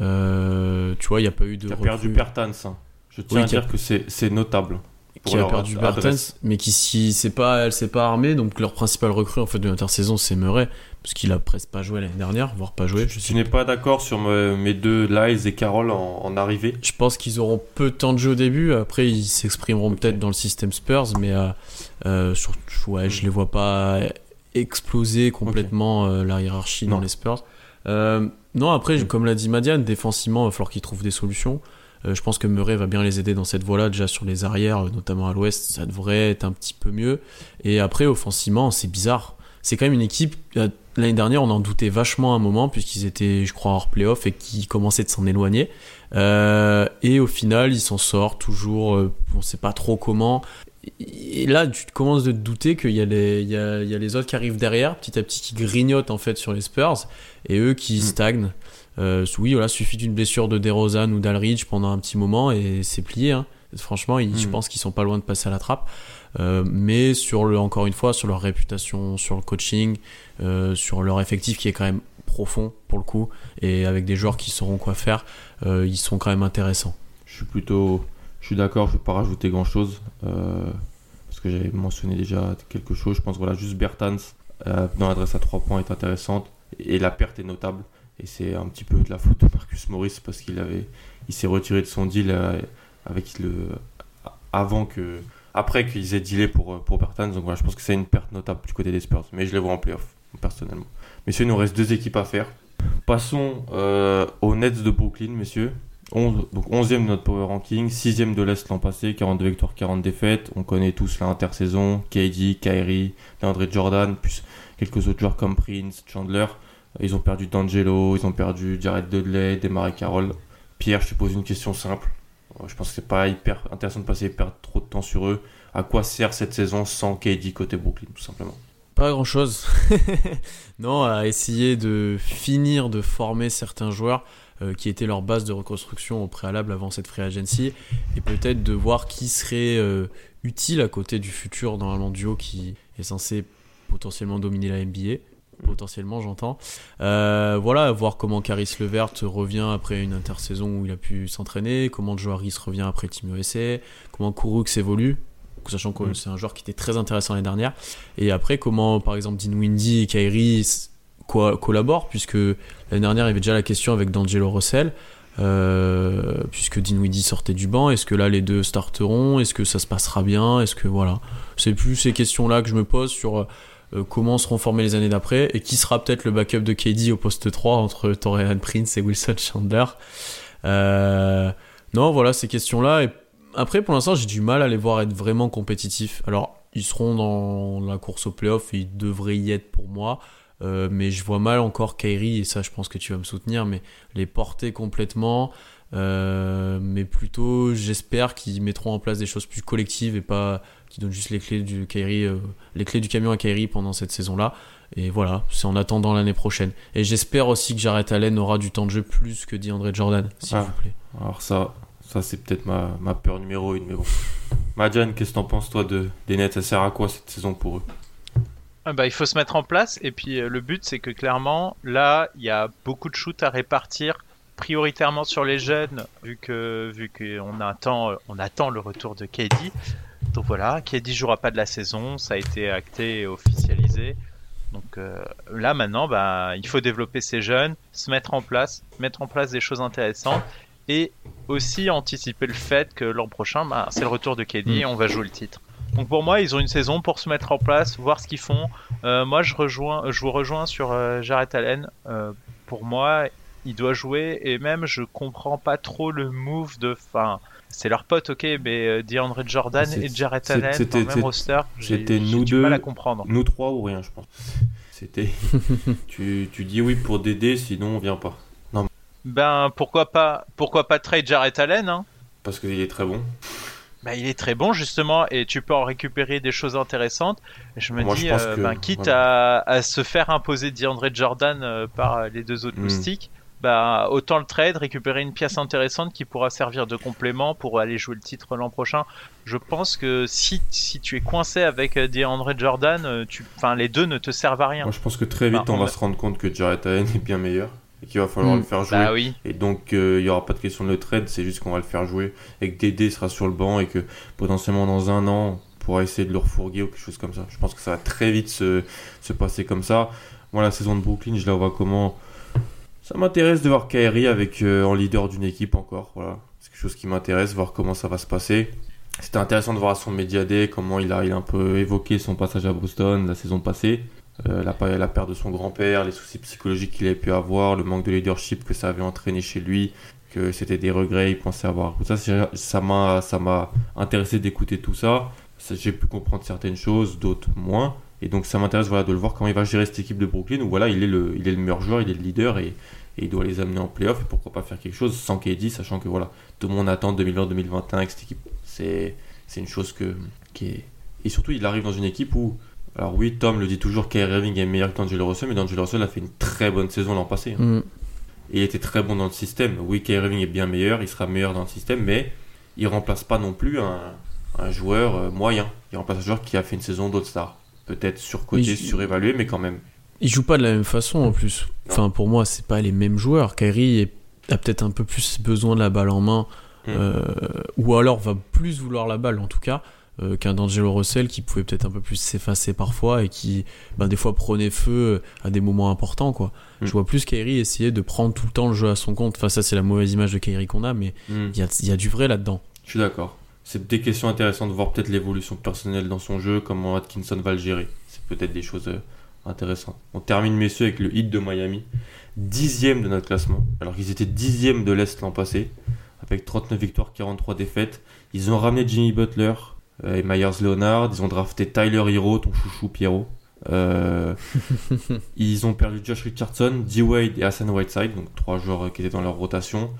Euh, tu vois, il n'y a pas eu de. Tu as perdu Pertans. Hein. Je tiens à dire que c'est notable qui a perdu Bertens, mais qui si c'est pas, elle s'est pas armée, donc leur principal recrue en fait de l'intersaison c'est Murray, parce qu'il a presque pas joué l'année dernière, voire pas joué. Je, n'ai pas d'accord sur mes deux Lyles et Carroll en, arrivée. Je pense qu'ils auront peu de temps de jeu au début, après ils s'exprimeront peut-être dans le système Spurs, mais euh, euh ouais, je les vois pas exploser complètement euh, la hiérarchie dans les Spurs. Euh, non, après, comme l'a dit Madiane, défensivement, il va falloir qu'ils trouvent des solutions. Euh, je pense que Murray va bien les aider dans cette voie-là, déjà sur les arrières, euh, notamment à l'ouest, ça devrait être un petit peu mieux. Et après, offensivement, c'est bizarre. C'est quand même une équipe, euh, l'année dernière, on en doutait vachement à un moment, puisqu'ils étaient, je crois, hors playoff et qui commençaient de s'en éloigner. et au final, ils s'en sortent toujours, on sait pas trop comment. Et là, tu commences de te douter qu'il y, y a les autres qui arrivent derrière, petit à petit, qui grignotent en fait sur les Spurs, et eux qui mm. stagnent. Euh, oui, voilà, suffit d'une blessure de DeRozan ou d'Alridge pendant un petit moment et c'est plié. Hein. Franchement, je hmm. pense qu'ils sont pas loin de passer à la trappe. Euh, mais sur le, encore une fois, sur leur réputation, sur le coaching, euh, sur leur effectif qui est quand même profond pour le coup, et avec des joueurs qui sauront quoi faire, ils sont quand même intéressants. Je suis plutôt, je suis d'accord. Je vais pas rajouter grand chose parce que j'avais mentionné déjà quelque chose. Je pense voilà, juste Bertans dans l'adresse à 3 points est intéressante et la perte est notable. Et c'est un petit peu de la faute de Marcus Morris parce qu'il avait, il s'est retiré de son deal euh, avec le, avant que, après qu'ils aient dealé pour, euh, pour Bertans. Donc voilà, je pense que c'est une perte notable du côté des Spurs. Mais je les vois en playoff, personnellement. Messieurs, il nous reste deux équipes à faire. Passons euh, aux Nets de Brooklyn, messieurs. 11, donc 11e de notre power ranking, 6e de l'Est l'an passé, 42 victoires, 40 défaites. On connaît tous l'intersaison, KD, Kyrie, André Jordan, plus quelques autres joueurs comme Prince, Chandler. Ils ont perdu D'Angelo, ils ont perdu Jared Dudley, Desmarais Carroll. Pierre, je te pose une question simple. Je pense que c'est pas hyper intéressant de passer perdre trop de temps sur eux. À quoi sert cette saison sans KD côté Brooklyn, tout simplement? Pas grand chose. non, à essayer de finir de former certains joueurs euh, qui étaient leur base de reconstruction au préalable avant cette free agency et peut-être de voir qui serait euh, utile à côté du futur dans un duo qui est censé potentiellement dominer la NBA potentiellement j'entends. Euh, voilà, voir comment Caris Levert revient après une intersaison où il a pu s'entraîner, comment Joe Harris revient après Team USA, comment Kouroux évolue, sachant que mm. c'est un joueur qui était très intéressant l'année dernière, et après comment par exemple Dean Windy et Kyrie collaborent, puisque l'année dernière, il y avait déjà la question avec D'Angelo Russell. Euh, puisque Dinwiddie sortait du banc, est-ce que là les deux starteront Est-ce que ça se passera bien Est-ce que voilà, c'est plus ces questions-là que je me pose sur euh, comment seront formées les années d'après et qui sera peut-être le backup de KD au poste 3 entre Torian Prince et Wilson Chandler. Euh, non, voilà ces questions-là. Après, pour l'instant, j'ai du mal à les voir être vraiment compétitifs. Alors, ils seront dans la course au playoff et ils devraient y être pour moi. Euh, mais je vois mal encore Kairi, et ça je pense que tu vas me soutenir, mais les porter complètement. Mais plutôt, j'espère qu'ils mettront en place des choses plus collectives et pas qu'ils donnent juste les clés du Kairi, euh, les clés du camion à Kairi pendant cette saison-là. Et voilà, c'est en attendant l'année prochaine. Et j'espère aussi que Jared Allen aura du temps de jeu plus que dit André Jordan, s'il Ah. vous plaît. Alors ça, ça c'est peut-être ma, ma peur numéro une, mais bon. Madjan, qu'est-ce que t'en penses toi de, des Nets? Ça sert à quoi cette saison pour eux? Ah bah, il faut se mettre en place et puis euh, le but c'est que clairement là il y a beaucoup de shoots à répartir prioritairement sur les jeunes vu que vu qu'on attend euh, on attend le retour de KD donc voilà KD jouera pas de la saison ça a été acté et officialisé donc euh, là maintenant bah il faut développer ces jeunes se mettre en place mettre en place des choses intéressantes et aussi anticiper le fait que l'an prochain bah, c'est le retour de KD et on va jouer le titre donc pour moi, ils ont une saison pour se mettre en place, voir ce qu'ils font. Euh, moi, je rejoins, je vous rejoins sur euh, Jarrett Allen. Euh, pour moi, il doit jouer et même je comprends pas trop le move de. Enfin, c'est leur pote, ok, mais euh, DeAndre Jordan et Jarrett c'est- Allen dans c'était- le même roster, j'ai c'était nous du deux. mal à comprendre. Nous trois ou rien, je pense. C'était. tu, tu dis oui pour Dédé, sinon on vient pas. Ben pourquoi pas, pourquoi pas trade Jarrett Allen hein? Parce qu'il est très bon. Bah, il est très bon justement et tu peux en récupérer des choses intéressantes. Je me Moi, je dis, pense euh, que- ben, quitte à, à se faire imposer DeAndre Jordan euh, par les deux autres Mm. moustiques, bah, autant le trade, récupérer une pièce intéressante qui pourra servir de complément pour aller jouer le titre l'an prochain. Je pense que si, si tu es coincé avec euh, DeAndre Jordan, euh, tu, enfin, les deux ne te servent à rien. Moi je pense que très vite Bah, on on va se rendre compte que Jarrett Allen est bien meilleur et qu'il va falloir Mm. le faire jouer. Bah oui. Et donc euh, il n'y aura pas de question de le trade, c'est juste qu'on va le faire jouer et que Dédé sera sur le banc et que potentiellement dans un an on pourra essayer de le refourguer ou quelque chose comme ça. Je pense que ça va très vite se, se passer comme ça. Moi la saison de Brooklyn je la vois comment Ça m'intéresse de voir Kyrie avec euh, en leader d'une équipe encore. Voilà. C'est quelque chose qui m'intéresse, voir comment ça va se passer. C'était intéressant de voir à son Media Day comment il a, il a un peu évoqué son passage à Boston la saison passée. Euh, la, la perte de son grand-père, les soucis psychologiques qu'il avait pu avoir, le manque de leadership que ça avait entraîné chez lui, que c'était des regrets, il pensait avoir. Ça, ça m'a, ça m'a intéressé d'écouter tout. Ça, J'ai pu comprendre certaines choses, d'autres moins. Et donc ça m'intéresse voilà, de le voir comment il va gérer cette équipe de Brooklyn où voilà, il est le, il est le meilleur joueur, il est le leader et, et il doit les amener en playoff. Et pourquoi pas faire quelque chose sans KD, sachant que voilà, tout le monde attend 2020-2021 avec cette équipe. C'est, c'est une chose que, qui est. Et surtout, il arrive dans une équipe où alors oui, Tom le dit toujours, Kyrie Irving est meilleur que D'Angelo Russell, mais D'Angelo Russell a fait une très bonne saison l'an passé. hein. Mm. Et il était très bon dans le système. Oui, Kyrie Irving est bien meilleur, il sera meilleur dans le système, mais il remplace pas non plus un, un joueur euh, moyen. Il remplace un joueur qui a fait une saison d'autres stars. Peut-être surcoté, Oui, surévalué, mais quand même. Ils jouent pas de la même façon en plus. Enfin, pour moi, c'est pas les mêmes joueurs. Kyrie a peut-être un peu plus besoin de la balle en main, Mm. euh, ou alors va plus vouloir la balle en tout cas. euh, qu'un D'Angelo Russell qui pouvait peut-être un peu plus s'effacer parfois et qui ben, des fois prenait feu à des moments importants quoi. Mm. Je vois plus Kyrie essayer de prendre tout le temps le jeu à son compte. Enfin ça c'est la mauvaise image de Kyrie qu'on a mais Hmm. il y a, il y a du vrai là-dedans. Je suis d'accord. C'est des questions intéressantes de voir peut-être l'évolution personnelle dans son jeu, comment Atkinson va le gérer. C'est peut-être des choses euh, intéressantes. On termine, messieurs, avec le hit de Miami. Dixième de notre classement, alors qu'ils étaient dixième de l'Est l'an passé, avec 39 victoires, 43 défaites. Ils ont ramené Jimmy Butler euh, et Myers Leonard. Ils ont drafté Tyler Hero, ton chouchou Pierrot. Euh, ils ont perdu Josh Richardson, D-Wade et Hassan Whiteside, donc trois joueurs qui étaient dans leur rotation.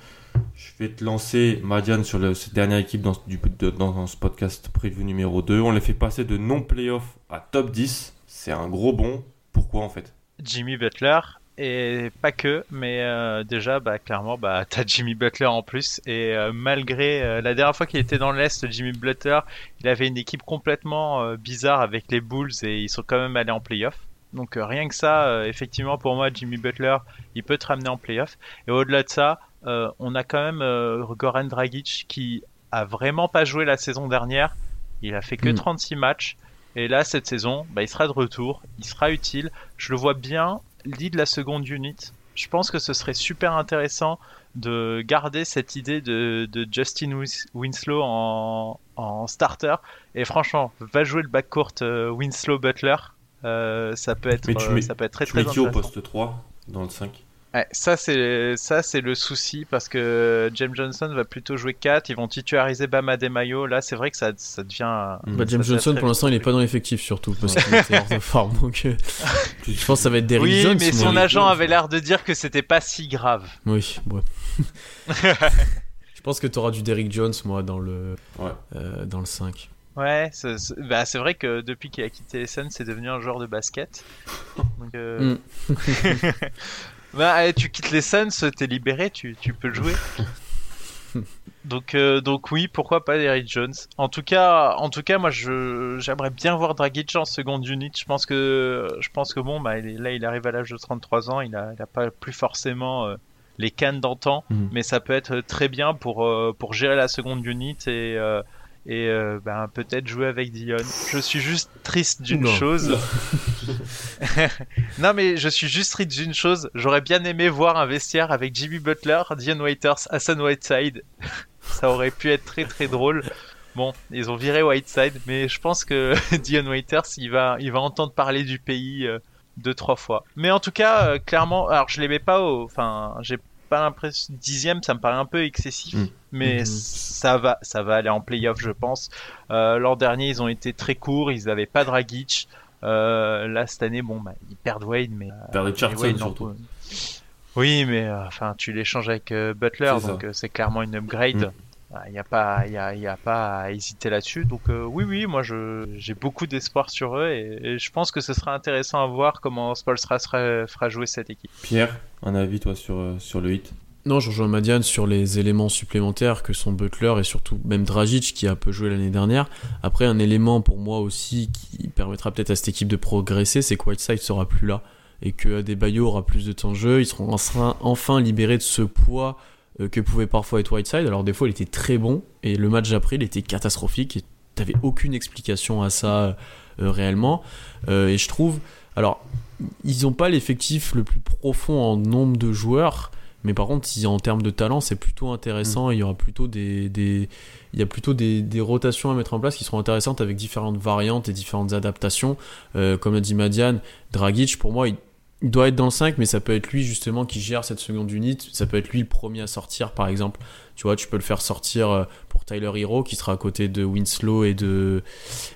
Je vais te lancer, Madiane, sur cette dernière équipe dans, ce- podcast preview numéro 2. On les fait passer de non-playoff à top 10. C'est un gros bond. Pourquoi en fait? Jimmy Butler et pas que, mais euh, déjà bah clairement bah t'as Jimmy Butler en plus et euh, malgré euh, la dernière fois qu'il était dans l'est, Jimmy Butler, il avait une équipe complètement bizarre avec les Bulls et ils sont quand même allés en playoff. Donc euh, rien que ça, euh, effectivement pour moi Jimmy Butler, il peut te ramener en playoff. Et au-delà de ça, euh, on a quand même Goran Dragic qui a vraiment pas joué la saison dernière. Il a fait que Mm. 36 matchs. Et là, cette saison, bah, il sera de retour, il sera utile. Je le vois bien lead la seconde unit. Je pense que ce serait super intéressant de garder cette idée de, de Justin Winslow en, en, starter. Et franchement, va jouer le backcourt Winslow-Butler. Euh, ça peut être, euh, ça peut être très tu très mets qui au poste 3 dans le 5 Ouais, ça c'est ça c'est le souci parce que James Johnson va plutôt jouer 4, ils vont titulariser Bama Mayo. Là, c'est vrai que ça, ça devient bah, James Johnson pour l'instant, il est pas dans l'effectif surtout parce qu'il était hors de forme. Donc euh, je pense que ça va être Derrick oui, Jones. mais son agent avait l'air de dire que c'était pas si grave. Oui, ouais. je pense que tu auras du Derrick Jones moi dans le ouais. euh, dans le 5. Ouais, c'est bah, vrai que depuis qu'il a quitté les Suns, c'est devenu un joueur de basket. Donc, euh... mm. Bah, tu quittes les Suns, t'es libéré, tu, tu peux jouer. donc, euh, donc oui, pourquoi pas Derrick Jones. En tout cas, en tout cas, moi, je j'aimerais bien voir Dragic en seconde unit. Je pense que, je pense que bon, bah, là, il arrive à l'âge de 33 ans, il a, il a pas plus forcément euh, les cannes d'antan, Mm. mais ça peut être très bien pour euh, pour gérer la seconde unit et et euh, ben, peut-être jouer avec Dion. Je suis juste triste d'une chose. non mais je suis juste triste d'une chose. J'aurais bien aimé voir un vestiaire avec Jimmy Butler, Dion Waiters, Hassan Whiteside. Ça aurait pu être très très drôle. Bon, ils ont viré Whiteside, mais je pense que Dion Waiters, il va, il va entendre parler du pays euh, deux trois fois. Mais en tout cas, euh, clairement, alors je l'aimais pas au, enfin, j'ai pas l'impression dixième, ça me paraît un peu excessif, Mm. mais Mhm. ça va, ça va aller en playoff, je pense. Euh, L'an dernier, ils ont été très courts, ils avaient pas Dragic. Euh, là, cette année, bon, bah, ils perdent Wade, mais euh, Richardson Wade, non, surtout. Oui, mais euh, enfin, tu l'échanges avec euh, Butler, donc euh, c'est clairement une upgrade. Mm. Il n'y a pas, il y a, y a pas à hésiter là-dessus. Donc euh, oui, oui, moi je j'ai beaucoup d'espoir sur eux et, et je pense que ce sera intéressant à voir comment Spolstra sera- fera jouer cette équipe. Pierre, un avis toi sur, euh, sur le hit? Non, je rejoins Madiane sur les éléments supplémentaires que sont Butler et surtout même Dragic qui a peu joué l'année dernière. Après, un élément pour moi aussi qui permettra peut-être à cette équipe de progresser, c'est que Whiteside sera plus là et que Adebayo aura plus de temps de jeu. Ils seront enfin, enfin libérés de ce poids que pouvait parfois être Whiteside. Alors des fois, il était très bon et le match d'après, il était catastrophique et t'avais aucune explication à ça euh, réellement. Euh, et je trouve, alors, ils n'ont pas l'effectif le plus profond en nombre de joueurs. Mais par contre, si en termes de talent, c'est plutôt intéressant. Il y aura plutôt des, des- il y a plutôt des, des rotations à mettre en place qui seront intéressantes avec différentes variantes et différentes adaptations. Euh, comme l'a dit Madiane, Dragic, pour moi, il, il doit être dans le 5, mais ça peut être lui justement qui gère cette seconde unité. Ça peut être lui le premier à sortir, par exemple. Tu vois, tu peux le faire sortir euh, pour Tyler Hero, qui sera à côté de Winslow et de,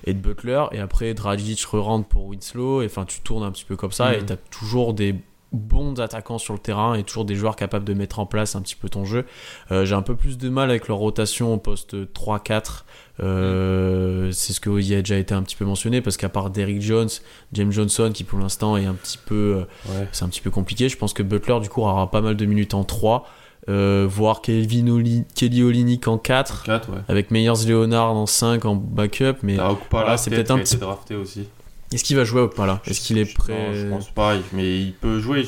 et de Butler. Et après, Dragic re-rentre pour Winslow. Et enfin, tu tournes un petit peu comme ça. Mhm. Et tu as toujours des bons attaquants sur le terrain et toujours des joueurs capables de mettre en place un petit peu ton jeu. Euh, J'ai un peu plus de mal avec leur rotation au poste 3-4. Euh, C'est ce qui a déjà été un petit peu mentionné parce qu'à part Derrick Jones, James Johnson qui pour l'instant est un petit peu, euh, Ouais. c'est un petit peu compliqué. Je pense que Butler du coup aura pas mal de minutes en 3. Euh, voir Kelvin Oli- Kelly Olynyk en 4 4, ouais. avec Meyers Leonard en 5 en backup mais voilà, c'est peut-être un petit- drafté aussi. Est-ce qu'il va jouer ou pas là? Est-ce qu'il est prêt non, Je pense pas, mais il peut jouer.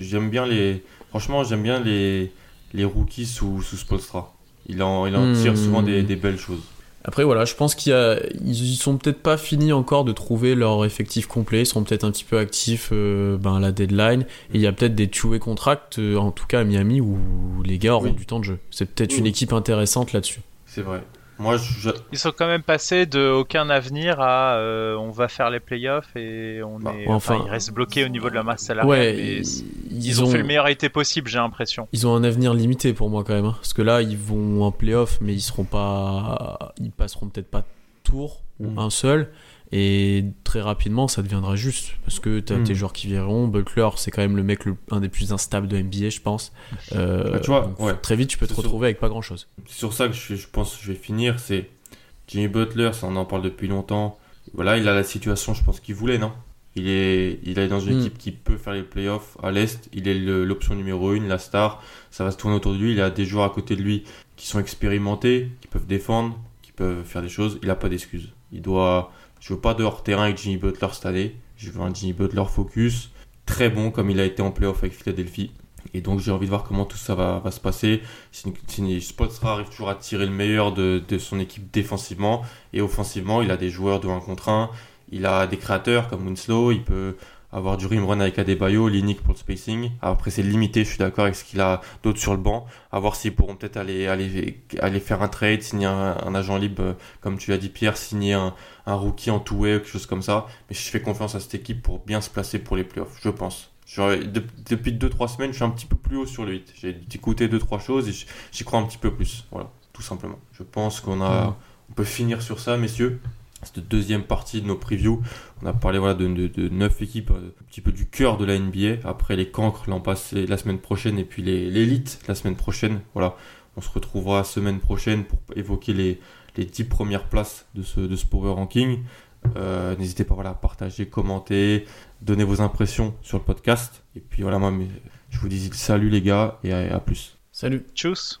J'aime bien les. Franchement, j'aime bien les, les rookies sous, sous Spolstra. Il en, il en Hmm. tire souvent des, des belles choses. Après voilà, je pense qu'il y a, ils, sont peut-être pas finis encore de trouver leur effectif complet. Ils seront peut-être un petit peu actifs euh, ben, à la deadline. Et il y a peut-être des two-way contracts, euh, en tout cas à Miami, où les gars auront Oui. du temps de jeu. C'est peut-être Oui. une équipe intéressante là-dessus. C'est vrai. Moi, je, Ils sont quand même passés de aucun avenir à euh, on va faire les playoffs et on Bah, est, enfin- enfin, ils restent bloqués au niveau de la masse salariale. ouais, mais ils, ils, ont, fait le meilleur été possible, j'ai l'impression. Ils ont un avenir limité pour moi quand même, hein. parce que là ils vont en playoff, mais ils seront pas, ils passeront peut-être pas tour ou Mm. un seul, et très rapidement ça deviendra juste, parce que t'as Mm. tes joueurs qui verront. Butler c'est quand même le mec le, un des plus instables de NBA je pense. Euh, Bah, tu vois, donc, ouais. Très vite tu peux te retrouver avec pas grand chose. c'est sur ça que je, je pense que je vais finir. C'est Jimmy Butler, ça on en parle depuis longtemps. Voilà, il a la situation, je pense qu'il voulait, non? Il est, il est dans une Mm. équipe qui peut faire les playoffs à l'Est. Il est l'option numéro une, la star. Ça va se tourner autour de lui. Il a des joueurs à côté de lui qui sont expérimentés, qui peuvent défendre, qui peuvent faire des choses. Il n'a pas d'excuses. Il doit. Je veux pas de hors terrain avec Jimmy Butler cette. Je veux un Jimmy Butler focus, très bon comme il a été en playoff avec Philadelphie. Et donc j'ai envie de voir comment tout ça va, se passer. Spoelstra arrive toujours à tirer le meilleur de, de son équipe défensivement et offensivement, il a des joueurs de 1 contre 1. Il a des créateurs comme Winslow. Il peut avoir du rim run avec Adebayo, Linick pour le spacing. Après, c'est limité, je suis d'accord avec ce qu'il a d'autres sur le banc. À voir s'ils pourront peut-être aller, aller, aller faire un trade, signer un, agent libre, euh, comme tu l'as dit, Pierre, signer un, un rookie en two-way, quelque chose comme ça. Mais je fais confiance à cette équipe pour bien se placer pour les playoffs, je pense. depuis 2-3 semaines, je suis un petit peu plus haut sur le 8. J'ai écouté 2-3 choses et j'y crois un petit peu plus. Voilà, tout simplement. Je pense qu'on a, mmh. on peut finir sur ça, messieurs cette deuxième partie de nos previews. On a parlé voilà, de, de, 9 équipes, euh, un petit peu du cœur de la NBA. Après les cancres l'an passé, la semaine prochaine, et puis l'élite la semaine prochaine. Voilà, on se retrouvera la semaine prochaine pour évoquer les, les 10 premières places de ce, de ce Power Ranking. Euh, n'hésitez pas voilà, à partager, commenter, donner vos impressions sur le podcast. Et puis voilà, moi, je vous dis salut les gars et à, à plus. Salut. Tchuss.